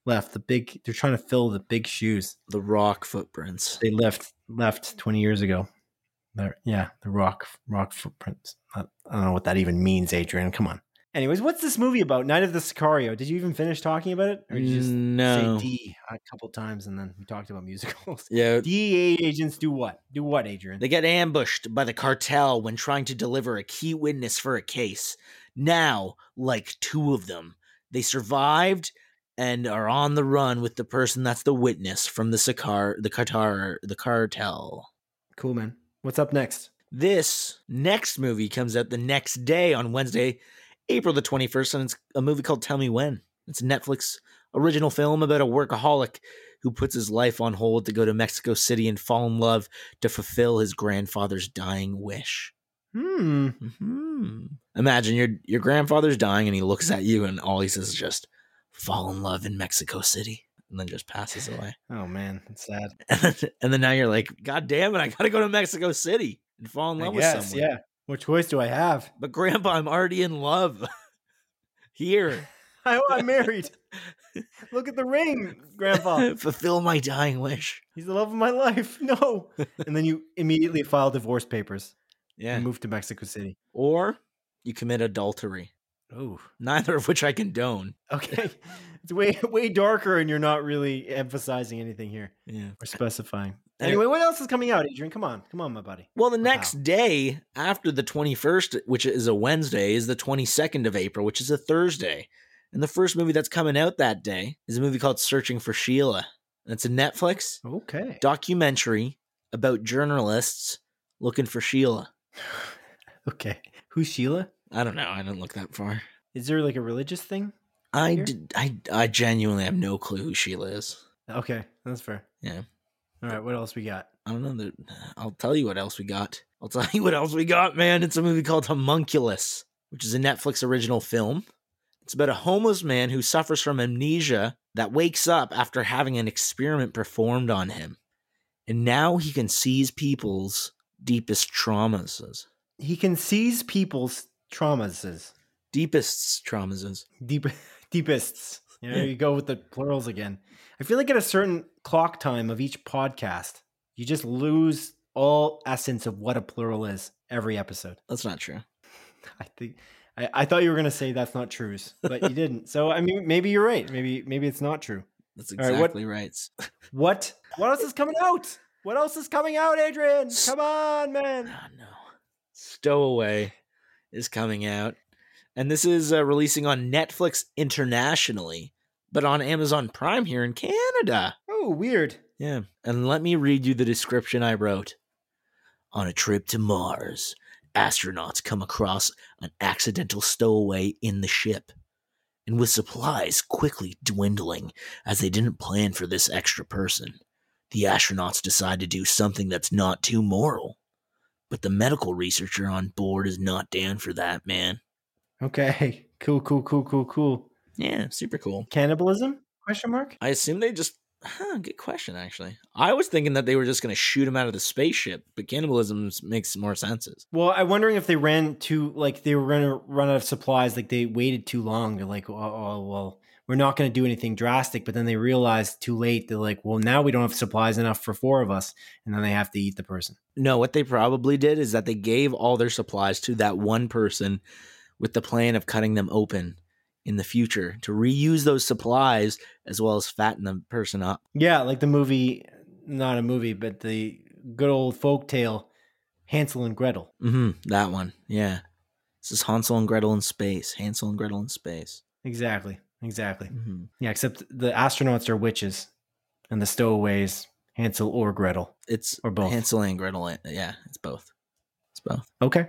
left. The big they're trying to fill the big shoes The rock footprints. they left left twenty years ago. There, yeah, the rock rock footprints. I, I don't know what that even means, Adrian. Come on. Anyways, what's this movie about? Night of the Sicario. Did you even finish talking about it, or did you just no. say D a couple times and then we talked about musicals? Yeah. (laughs) DEA agents do what? Do what, Adrian? They get ambushed by the cartel when trying to deliver a key witness for a case. Now, like two of them, they survived and are on the run with the person that's the witness from the Sicar, the Qatar, the cartel. Cool, man. What's up next? This next movie comes out the next day on Wednesday, April the 21st, and it's a movie called Tell Me When. It's a Netflix original film about a workaholic who puts his life on hold to go to Mexico City and fall in love to fulfill his grandfather's dying wish. Hmm. hmm Imagine your your grandfather's dying and he looks at you and all he says is just fall in love in Mexico City and then just passes away. Oh man, that's sad. (laughs) And then, and then now you're like, God damn it, I gotta go to Mexico City and fall in I love with guess, someone. yeah. What choice do I have? But grandpa, I'm already in love. (laughs) Here. (laughs) I, I'm married. Look at the ring, Grandpa. Fulfill my dying wish. He's the love of my life. No. And then you immediately file divorce papers Yeah. and move to Mexico City. Or you commit adultery. Oh, Neither of which I condone. okay. (laughs) It's way way darker, and you're not really emphasizing anything here Yeah. or specifying. Anyway- what else is coming out, Adrian? Come on, come on, my buddy. Well, the Wow. next day after the 21st, which is a Wednesday, is the 22nd of April, which is a Thursday. And the first movie that's coming out that day is a movie called Searching for Sheila. It's a Netflix Okay. documentary about journalists looking for Sheila. (sighs) Okay. Who's Sheila? I don't know. I didn't look that far. Is there like a religious thing? I Here? did. I I genuinely have no clue who Sheila is. Okay, that's fair. Yeah. All right, what else we got? I don't know. I'll tell you what else we got. I'll tell (laughs) you what else we got, man. It's a movie called Homunculus, which is a Netflix original film. It's about a homeless man who suffers from amnesia that wakes up after having an experiment performed on him. And now he can seize people's deepest traumas. He can seize people's traumas. Is deepest traumas. Deep, (laughs) deepests. You know, you go with the plurals again. I feel like at a certain clock time of each podcast, you just lose all essence of what a plural is every episode. That's not true. I think I, I thought you were gonna say that's not true, but you didn't. So I mean, maybe you're right. Maybe maybe it's not true. That's All right, what- exactly right. (laughs) What? What else is coming out? What else is coming out, Adrian? Come on, man. Oh no. Stowaway is coming out. And this is uh, releasing on Netflix internationally, but on Amazon Prime here in Canada. Oh, weird. Yeah. And let me read you the description I wrote. On a trip to Mars, astronauts come across an accidental stowaway in the ship. And with supplies quickly dwindling, as they didn't plan for this extra person, the astronauts decide to do something that's not too moral. But the medical researcher on board is not down for that, man. Okay. (laughs) Cool, cool, cool, cool, cool. Yeah, super cool. Cannibalism? Question mark? I assume they just. Huh, good question, actually. I was thinking that they were just going to shoot him out of the spaceship, but cannibalism makes more senses. Well, I'm wondering if they ran too, like they were going to run out of supplies, like they waited too long. They're like, oh, oh well, we're not going to do anything drastic. But then they realized too late. They're like, well, now we don't have supplies enough for four of us, and then they have to eat the person. No, what they probably did is that they gave all their supplies to that one person with the plan of cutting them open in the future to reuse those supplies as well as fatten the person up. Yeah, like the movie, not a movie, but the good old folk tale, Hansel and Gretel. hmm that one. Yeah. This is Hansel and Gretel in space. Hansel and Gretel in space. Exactly, exactly. hmm Yeah, except the astronauts are witches, and the stowaways Hansel or Gretel. It's Or both. Hansel and Gretel. Yeah, it's both. It's both. Okay.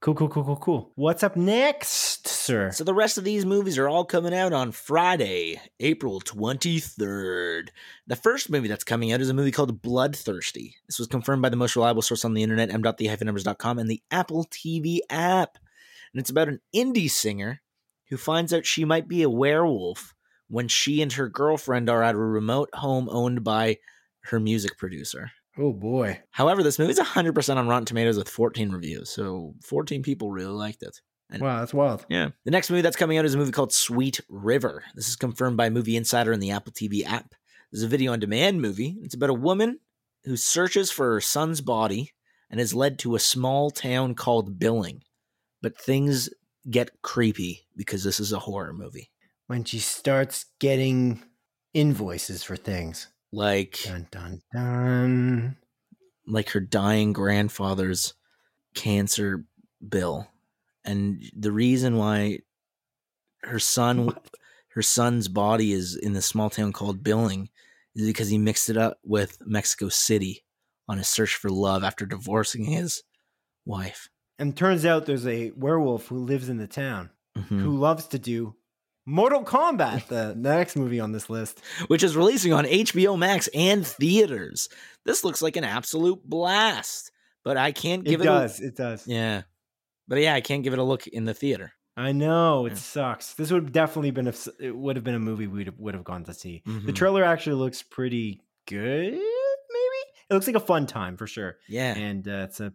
Cool, cool, cool, cool, cool. What's up next, sir? So the rest of these movies are all coming out on Friday, April 23rd. The first movie that's coming out is a movie called Bloodthirsty. This was confirmed by the most reliable source on the internet, m.the-numbers.com, and the Apple TV app. And it's about an indie singer who finds out she might be a werewolf when she and her girlfriend are at a remote home owned by her music producer. Oh boy. However, this movie movie's 100% on Rotten Tomatoes with 14 reviews, so 14 people really liked it. And- Wow, that's wild. yeah. The next movie that's coming out is a movie called Sweet River. This is confirmed by Movie Insider and the Apple TV app. This is a video on demand movie. It's about a woman who searches for her son's body and is led to a small town called Billing. But things get creepy because this is a horror movie. When she starts getting invoices for things. Like Dun dun dun. like her dying grandfather's cancer bill. And the reason why her son What? her son's body is in the small town called Billing is because he mixed it up with Mexico City on a search for love after divorcing his wife. And turns out there's a werewolf who lives in the town Mhm. who loves to do Mortal Kombat, the next movie on this list. (laughs) Which is releasing on HBO Max and theaters. This looks like an absolute blast, but I can't give It it, does. It does. a yeah. But yeah, I can't give it a look in the theater. I know it Yeah. sucks. This would have definitely been a. It would have been a movie we would have gone to see. The Mhm. trailer actually looks pretty good. Maybe it looks like a fun time for sure. Yeah. and uh, it's a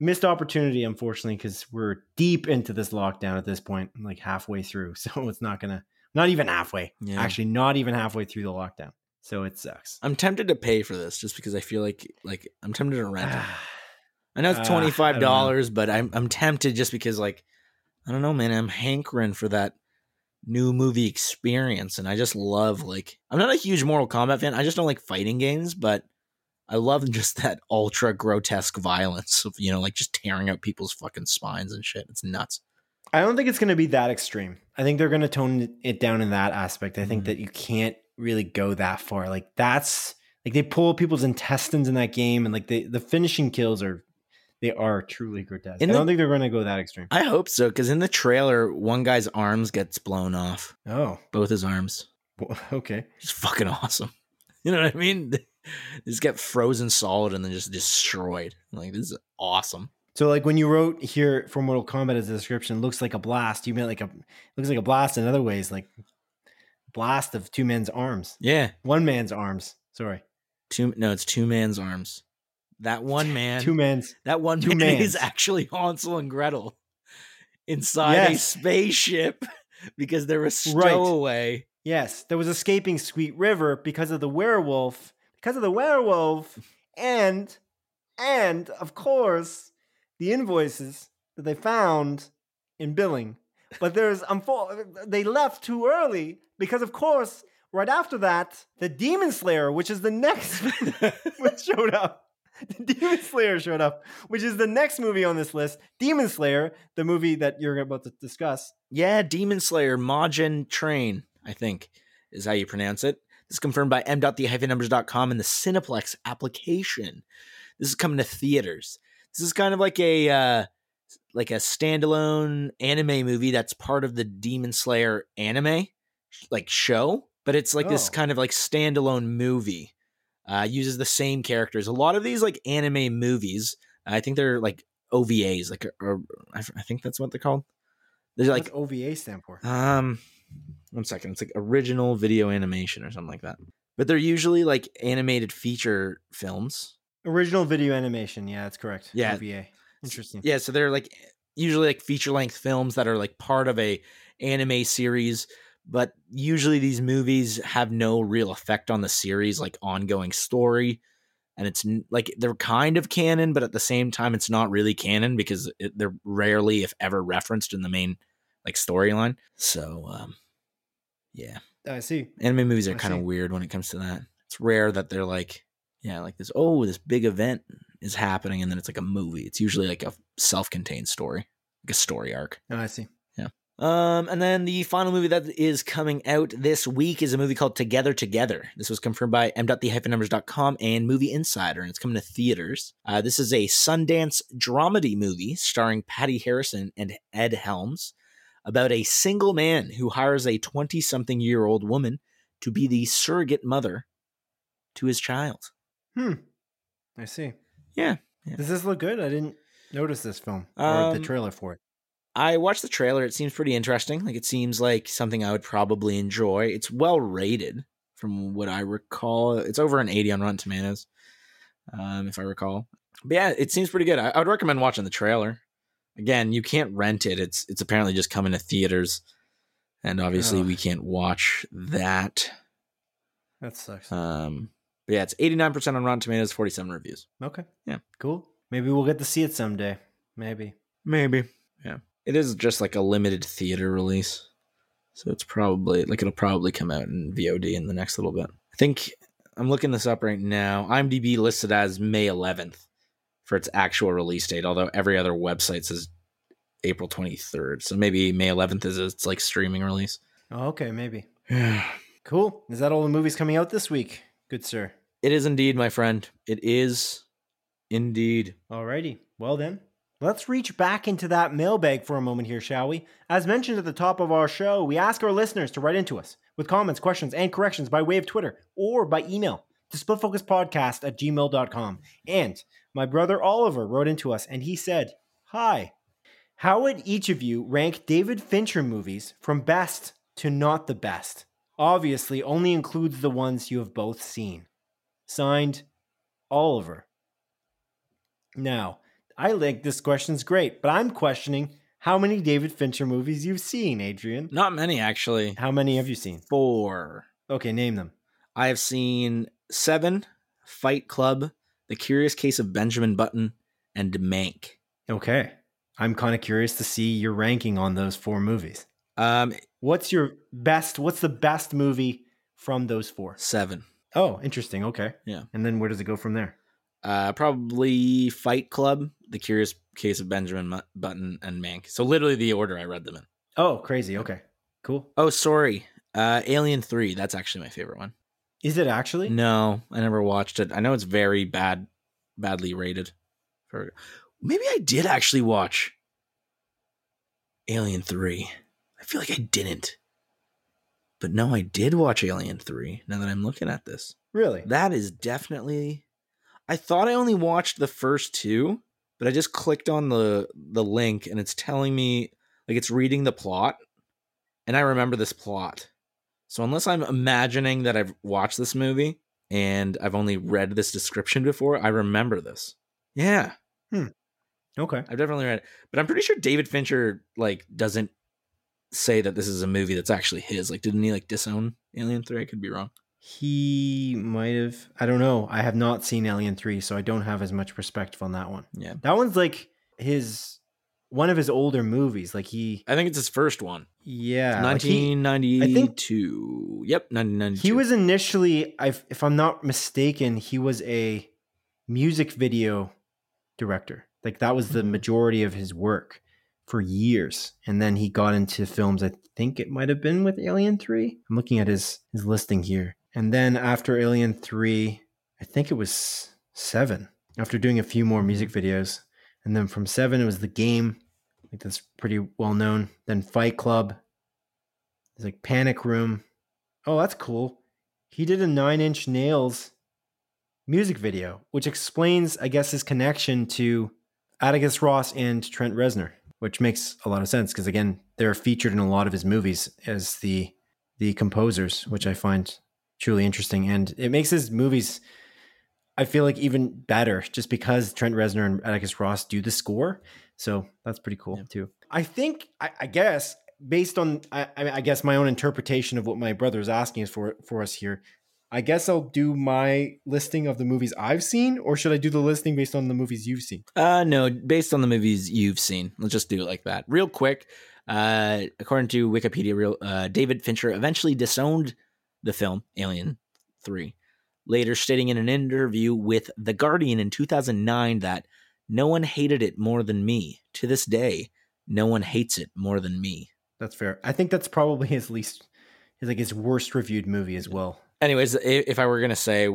missed opportunity unfortunately because we're deep into this lockdown at this point like halfway through (laughs) so it's not gonna not even halfway Yeah. actually not even halfway through the lockdown so it sucks I'm tempted to pay for this just because I feel like like I'm tempted to rent it. (sighs) I know Ah, it's I twenty five dollars, but I'm I'm tempted just because like I don't know, man. I'm hankering for that new movie experience, and I just love like I'm not a huge Mortal Kombat fan. I just don't like fighting games, but I love just that ultra grotesque violence of you know like just tearing out people's fucking spines and shit. It's nuts. i don't think it's gonna be that extreme i think they're gonna tone it down in that aspect i think Mhm. that you can't really go that far like that's like they pull people's intestines in that game and like the the finishing kills are they are truly grotesque In i don't think they're gonna go that extreme I hope so because in the trailer, one guy's arms gets blown off, oh both his arms. (laughs) okay It's fucking awesome. (laughs) You know what I mean? (laughs) Just get frozen solid and then just destroyed. Like this is awesome. So like when you wrote here for Mortal Kombat as a description, looks like a blast. You meant like a looks like a blast in other ways, like blast of two men's arms, Yeah, one man's arms. Sorry, two. No, it's two man's arms. That one (laughs) man. two men's. that one two man is mans. actually Hansel and Gretel inside a spaceship (laughs) because they're a Right. stowaway. Yes, there was escaping Sweet River because of the werewolf, because of the werewolf, and and of course the invoices that they found in billing. But there's they left too early because of course right after that the Demon Slayer, which is the next (laughs) which showed up. The Demon Slayer showed up, which is the next movie on this list. Demon Slayer, the movie that you're about to discuss. Yeah, Demon Slayer, Mugen Train, I think is how you pronounce it. This is confirmed by m.the-numbers.com and the Cineplex application. This is coming to theaters. This is kind of like a uh, like a standalone anime movie that's part of the Demon Slayer anime like show, but it's like this Oh. kind of like standalone movie. Uh, uses the same characters. A lot of these like anime movies, I think they're like OVAs, like or, I f- I think that's what they're called. They're like What's OVA stand for? um, one second. It's like original video animation or something like that. But they're usually like animated feature films. Original video animation. Yeah, that's correct. Yeah. OVA. Interesting. Yeah, so they're like usually like feature length films that are like part of a anime series, but usually these movies have no real effect on the series like ongoing story. And it's like they're kind of canon, but at the same time, it's not really canon because it, they're rarely, if ever, referenced in the main like storyline. So, um, yeah, I see. anime movies are kind of weird when it comes to that. It's rare that they're like, yeah, like this. Oh, this big event is happening, and then it's like a movie. It's usually like a self-contained story, like a story arc. Oh, I see. Yeah. Um, and then the final movie that is coming out this week is a movie called Together Together. This was confirmed by m.the-numbers.com and Movie Insider, and it's coming to theaters. Uh, this is a Sundance dramedy movie starring Patty Harrison and Ed Helms about a single man who hires a 20-something year old woman to be the surrogate mother to his child. Hmm. I see. Yeah, yeah. Does this look good? I didn't notice this film or the Um, trailer for it. I watched the trailer. It seems pretty interesting. Like it seems like something I would probably enjoy. It's well rated from what I recall. It's over an 80 on Rotten Tomatoes, um, if I recall. But yeah, it seems pretty good. I, I would recommend watching the trailer. Again, you can't rent it. It's it's apparently just coming to theaters, and obviously Ugh. we can't watch that. That sucks. Um, but yeah, it's 89% on Rotten Tomatoes, 47 reviews. okay. yeah. Cool. Maybe we'll get to see it someday. Maybe. Maybe. Yeah. It is just like a limited theater release. So it's probably like it'll probably come out in VOD in the next little bit. I think I'm looking this up right now. IMDb listed as May 11th for its actual release date, although every other website says April 23rd. So maybe May 11th is its like streaming release. Oh, okay. Maybe. (sighs) Cool. Is that all the movies coming out this week? Good, sir. It is indeed, my friend. It is indeed. Alrighty. Well then, let's reach back into that mailbag for a moment here, shall we? As mentioned at the top of our show, we ask our listeners to write into us with comments, questions, and corrections by way of Twitter or by email to splitfocuspodcast at gmail.com. And my brother Oliver wrote into us and he said, Hi. How would each of you rank David Fincher movies from best to not the best? Obviously, only includes the ones you have both seen. Signed, Oliver. Now, I think this question's great, but I'm questioning how many David Fincher movies you've seen, Adrian. Not many, actually. How many have you seen? Four. Okay, name them. I have seen Seven, Fight Club, The Curious Case of Benjamin Button, and Mank. Okay. I'm kind of curious to see your ranking on those four movies. Um, What's your best? What's the best movie from those four? seven. Oh, interesting. Okay. Yeah. And then where does it go from there? Uh, probably Fight Club, The Curious Case of Benjamin Button, and Mank. So literally the order I read them in. Oh, crazy. Okay. Cool. Oh, sorry. Uh, Alien Three. That's actually my favorite one. Is it actually? No, I never watched it. I know it's very bad, badly rated. For maybe I did actually watch Alien Three. I feel like I didn't, but no, I did watch Alien Three. Now that I'm looking at this, Really? that is definitely. I thought I only watched the first two, but I just clicked on the the link and it's telling me like it's reading the plot, and I remember this plot. So unless I'm imagining that I've watched this movie and I've only read this description before, I remember this. Yeah, hmm. Okay. I've definitely read it, but I'm pretty sure David Fincher like doesn't say that this is a movie that's actually his. Like, didn't he like disown Alien Three? I could be wrong. He might have. I don't know. I have not seen Alien 3, so I don't have as much perspective on that one. Yeah, That one's like his one of his older movies. Like he, I think it's his first one. Yeah, like he, 1992. yep, 1992. he was initially, I, if I'm not mistaken, he was a music video director. Like that was the Mhm. majority of his work for years, and then he got into films. I think it might have been with Alien Three. I'm looking at his his listing here, and then after Alien Three, I think it was seven. After doing a few more music videos, and And then from seven, it was the game. That's pretty well known. Then Fight Club. There's like Panic Room. Oh, that's cool. He did a Nine Inch Nails music video, which explains, I guess, his connection to Atticus Ross and Trent Reznor, which makes a lot of sense because again, they're featured in a lot of his movies as the the composers, which I find truly interesting, and it makes his movies. I feel like even better just because Trent Reznor and Atticus Ross do the score. So that's pretty cool yeah. too. I think, I, I guess, based on, I, I, guess my own interpretation of what my brother is asking is for for us here. I guess I'll do my listing of the movies I've seen, or should I do the listing based on the movies you've seen? Uh, no, based on the movies you've seen. Let's just do it like that. Real quick, uh, according to Wikipedia, real uh, David Fincher eventually disowned the film Alien Three, later stating in an interview with The Guardian in 2009 that no one hated it more than me. To this day, no one hates it more than me. That's fair. I think that's probably his least, his like his worst reviewed movie as well anyways, if I were gonna say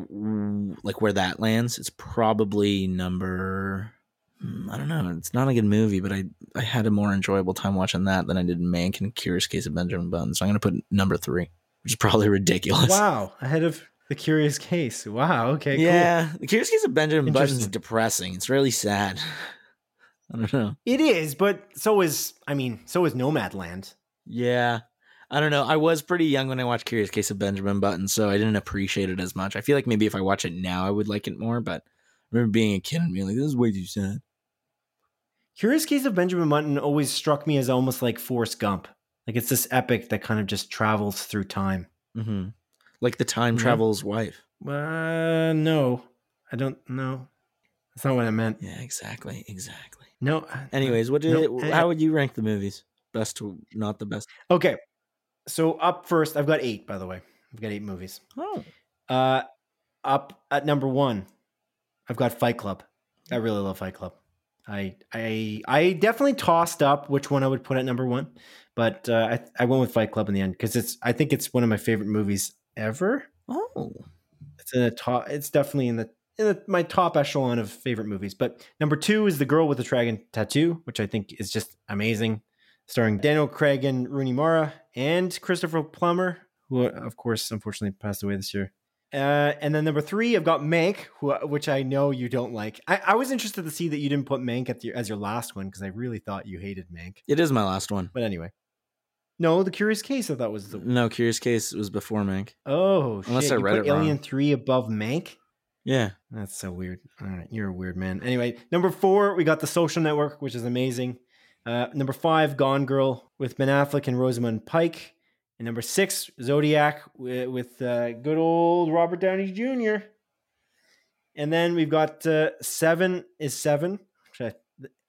like where that lands, it's probably number. Hmm, I don't know. It's not a good movie, but I I had a more enjoyable time watching that than I did Mank and Curious Case of Benjamin Button. So I'm gonna put number three, which is probably ridiculous. Wow, ahead of the Curious Case. Wow. Okay. Yeah, cool. the Curious Case of Benjamin Button is depressing. It's really sad. (laughs) I don't know. It is, but so is I mean, so is Nomadland. Yeah, I don't know. I was pretty young when I watched Curious Case of Benjamin Button, so I didn't appreciate it as much. I feel like maybe if I watch it now, I would like it more. But I remember being a kid and being like, "This is way too sad." Curious Case of Benjamin Button always struck me as almost like Forrest Gump. Like it's this epic that kind of just travels through time. Mm-hmm. Like the time travel's wife. Uh, no, I don't know. That's not what I meant. Yeah, exactly, exactly. No. Uh, Anyways, what did no, how would you rank the movies? Best to not the best. Okay, so up first, I've got eight. By the way, I've got eight movies. Oh. Uh, up at number one, I've got Fight Club. I really love Fight Club. I I I definitely tossed up which one I would put at number one, but uh, I I went with Fight Club in the end because it's I think it's one of my favorite movies ever. Oh, it's in a top. It's definitely in the in the, my top echelon of favorite movies. But number two is The Girl with the Dragon Tattoo, which I think is just amazing starring Daniel Craig and Rooney Mara and Christopher Plummer, who, of course, unfortunately passed away this year. Uh, and then number three, I've got Mank, who, which I know you don't like. I, I was interested to see that you didn't put Mank at the, as your last one because I really thought you hated Mank. It is my last one. But anyway. No, the Curious Case I thought was the no Curious Case was before Mank. Oh, unless shit. I read it Alien wrong. Three above Mank. Yeah, that's so weird. All right, you're a weird man. Anyway, number four, we got the Social Network, which is amazing. Uh, number five, Gone Girl with Ben Affleck and Rosamund Pike. And number six, Zodiac with, with uh, good old Robert Downey Jr. And then we've got uh, seven is seven, which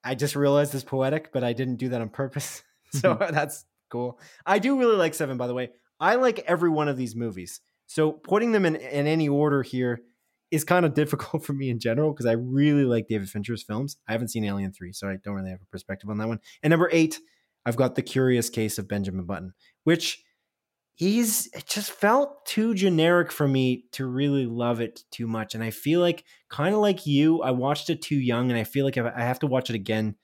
I, I just realized is poetic, but I didn't do that on purpose. (laughs) so (laughs) that's cool. I do really like seven, by the way. I like every one of these movies. So putting them in, in any order here is kind of (laughs) difficult for me in general because I really like David Fincher's films. I haven't seen Alien 3, so I don't really have a perspective on that one. And number eight, I've got The Curious Case of Benjamin Button, which he's it just felt too generic for me to really love it too much. And I feel like, kind of like you, I watched it too young, and I feel like I have to watch it again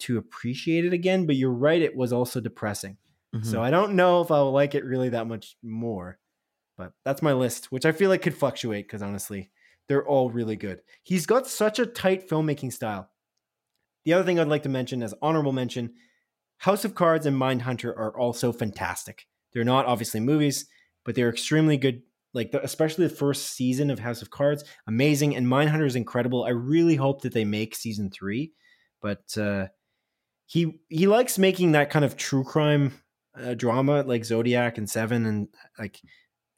to appreciate it again. But you're right, it was also depressing. Mm-hmm. So I don't know if I'll like it really that much more. But that's my list, which I feel like could fluctuate because honestly, they're all really good. He's got such a tight filmmaking style. The other thing I'd like to mention as honorable mention House of Cards and Mindhunter are also fantastic. They're not obviously movies, but they're extremely good. Like the, especially the first season of House of Cards, amazing, and Mindhunter is incredible. I really hope that they make season three, but uh, he he likes making that kind of true crime uh, drama like Zodiac and Seven, and like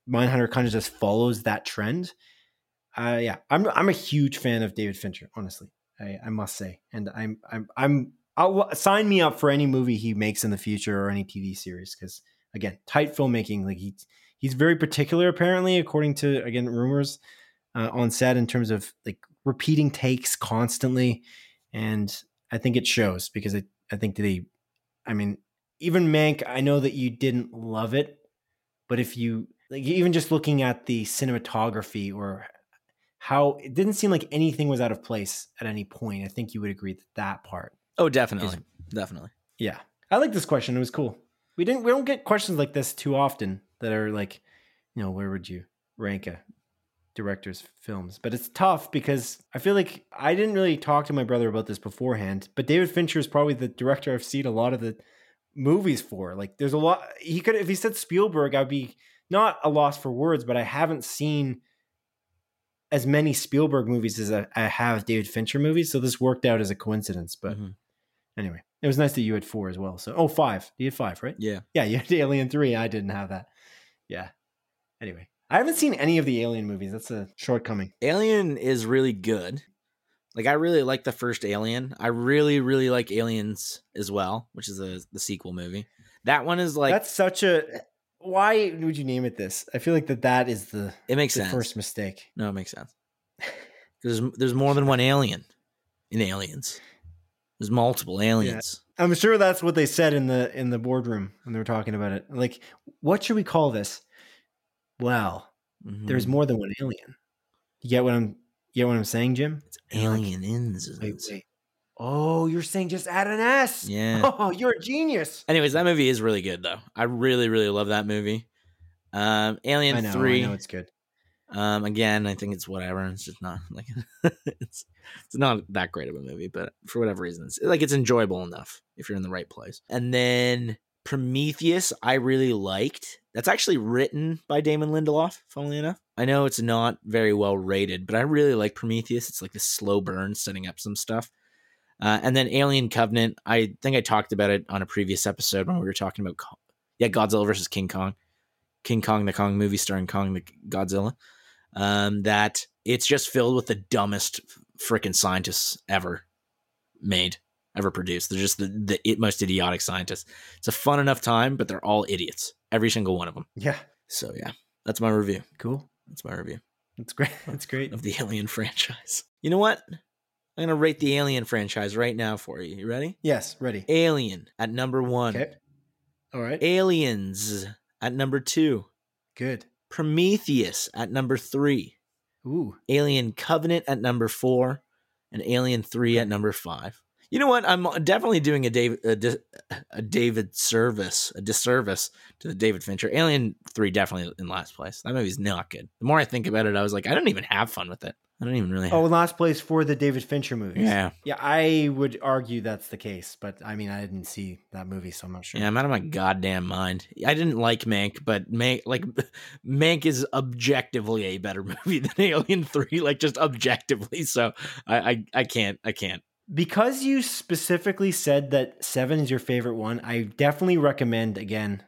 Mindhunter kind of just follows that trend uh, yeah, I'm I'm a huge fan of David Fincher. Honestly, I, I must say, and I'm I'm I'm I'll sign me up for any movie he makes in the future or any TV series because again, tight filmmaking. Like he's he's very particular apparently, according to again rumors uh, on set in terms of like repeating takes constantly, and I think it shows because I I think that he, I mean, even Mank. I know that you didn't love it, but if you like even just looking at the cinematography or how it didn't seem like anything was out of place at any point. I think you would agree that that part. Oh, definitely, definitely. Yeah, I like this question. It was cool. We didn't. We don't get questions like this too often that are like, you know, where would you rank a director's films? But it's tough because I feel like I didn't really talk to my brother about this beforehand. But David Fincher is probably the director I've seen a lot of the movies for. Like, there's a lot. He could if he said Spielberg, I'd be not a loss for words. But I haven't seen as many Spielberg movies as I, I have David Fincher movies. So this worked out as a coincidence. But Mhm. anyway, it was nice that you had four as well. So oh, five. You had five, right? Yeah. Yeah, you had (laughs) Alien Three. I didn't have that. Yeah. Anyway, I haven't seen any of the Alien movies. That's a shortcoming. Alien is really good. Like I really like the first Alien. I really, really like Aliens as well, which is the the sequel movie. That one is like That's such a. Why would you name it this? I feel like that that is the, it makes the sense. first mistake. No, it makes sense. (laughs) There's there's more than one alien in Aliens. There's multiple aliens. I'm sure that's what they said in the in the boardroom when they were talking about it. Like, what should we call this? Well, Mhm. there's more than one alien. You get what I'm you get what I'm saying, Jim? It's aliens. Wait, wait. Oh, you're saying just add an S. Yeah. (laughs) Oh, you're a genius. Anyways, that movie is really good though. I really, really love that movie. Um, Alien I know, Three. I know it's good. Um, again, I think it's whatever. It's just not like (laughs) it's it's not that great of a movie, but for whatever reason, it's like it's enjoyable enough if you're in the right place. And then Prometheus, I really liked. That's actually written by Damon Lindelof. Funnily enough, I know it's not very well rated, but I really like Prometheus. It's like a slow burn, setting up some stuff. Uh, and then Alien Covenant, I think I talked about it on a previous episode when we were talking about, yeah, Godzilla versus King Kong, King Kong the Kong movie starring Kong the Godzilla um, that it's just filled with the dumbest freaking scientists ever made, ever produced. They're just the, the it- most idiotic scientists. It's a fun enough time, but they're all idiots, every single one of them. Yeah. So yeah, that's my review. Cool. That's my review That's great. (laughs) That's great. of the Alien franchise. You know what? I'm gonna rate the Alien franchise right now for you. You ready? Yes, ready. Alien at number one. Okay. All right. Aliens at number two. Good. Prometheus at number three. Ooh. Alien Covenant at number four, and Alien Three at number five. You know what? I'm definitely doing a David a, di- a David service, a disservice to the David Fincher. Alien Three definitely in last place. That movie's not good. The more I think about it, I was like, I don't even have fun with it. I don't even really. Oh, last place for the David Fincher movies. yeah, Yeah, I would argue that's the case, but I mean, I didn't see that movie, so I'm not sure. yeah. I'm out of my goddamn mind. I didn't like Mank, but Mank, like, (laughs) Mank is objectively a better (laughs) movie than Alien Three. Like, just objectively. So I, I, I can't, I can't. Because you specifically said that Seven is your favorite one, I definitely recommend again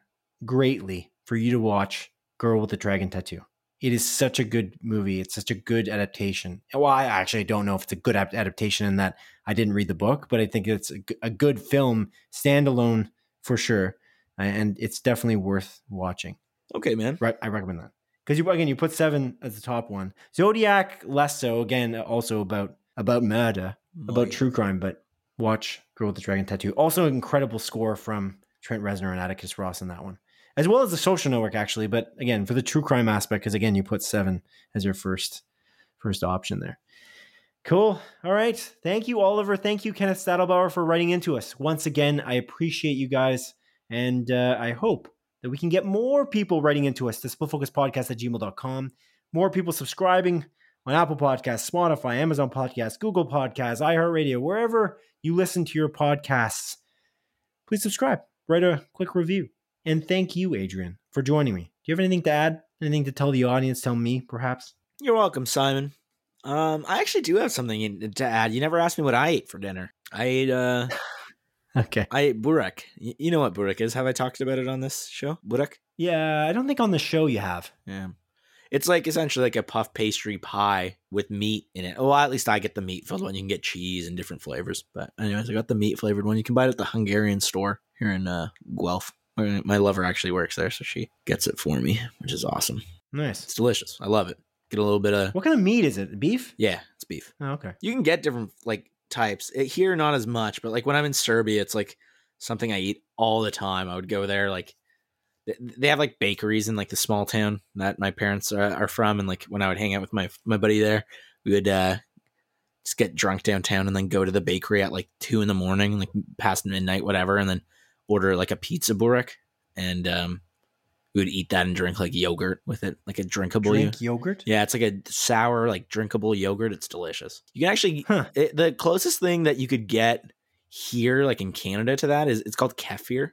greatly for you to watch Girl with the Dragon Tattoo. It is such a good movie. It's such a good adaptation. Well, I actually don't know if it's a good adaptation in that I didn't read the book, but I think it's a good film, standalone for sure, and it's definitely worth watching. Okay, man. Right, I recommend that because you again you put Seven as the top one. Zodiac less so. Again, also about about murder about true crime, but watch Girl with the Dragon Tattoo. Also, an incredible score from Trent Reznor and Atticus Ross in that one, as well as the Social Network, actually. But again, for the true crime aspect, because again, you put Seven as your first first option there. Cool. All right. Thank you, Oliver. Thank you, Kenneth Stadelbauer, for writing into us. Once again, I appreciate you guys. And uh, I hope that we can get more people writing into us to splitfocuspodcast at gmail.com, more people subscribing on Apple Podcasts, Spotify, Amazon Podcasts, Google Podcasts, iHeartRadio, wherever you listen to your podcasts. Please subscribe, write a quick review. And thank you, Adrian, for joining me. Do you have anything to add? Anything to tell the audience, tell me, perhaps? You're welcome, Simon. Um, I actually do have something to add. You never asked me what I ate for dinner. I ate uh (laughs) Okay. I ate burek. You know what burek is? Have I talked about it on this show? Burek? Yeah, I don't think on the show you have. Yeah. It's like essentially like a puff pastry pie with meat in it. Well, at least I get the meat filled one. You can get cheese and different flavors. But anyways, I got the meat flavored one. You can buy it at the Hungarian store here in uh, Guelph. My lover actually works there, so she gets it for me, which is awesome. Nice. It's delicious. I love it. Get a little bit of What kind of meat is it? Beef? yeah, it's beef. Oh, okay. you can get different like types It- here not as much but like when i'm in serbia it's like something i eat all the time i would go there like they have like bakeries in like the small town that my parents are, are from, and like when I would hang out with my my buddy there, we would uh just get drunk downtown and then go to the bakery at like two in the morning, like past midnight, whatever, and then order like a pizza burek, and um we would eat that and drink like yogurt with it, like a drinkable. Drink yogurt. yeah, it's like a sour, like drinkable yogurt. It's delicious. You can actually Huh. it, the closest thing that you could get here, like in Canada, to that is it's called kefir,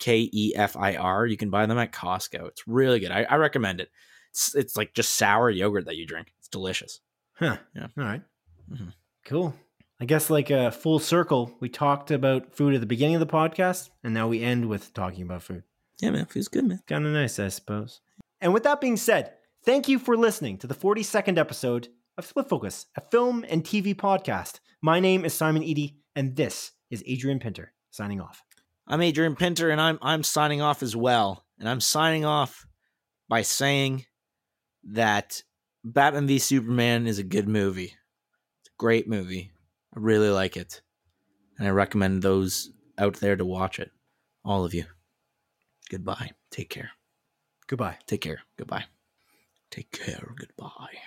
K E F I R. You can buy them at Costco. It's really good. I, I recommend it. It's it's like just sour yogurt that you drink. It's delicious. Huh. Yeah. All right. Mhm. Cool. I guess like a full circle, we talked about food at the beginning of the podcast, and now we end with talking about food. Yeah, man, feels good, man. Kind of nice, I suppose. And with that being said, thank you for listening to the 42nd episode of Split Focus, a film and TV podcast. My name is Simon Eady, and this is Adrian Pinter signing off. I'm Adrian Pinter, and I'm I'm signing off as well. And I'm signing off by saying that Batman v Superman is a good movie. It's a great movie. I really like it, and I recommend those out there to watch it. All of you. Goodbye. Take care. Goodbye. Take care. Goodbye. Take care. Goodbye.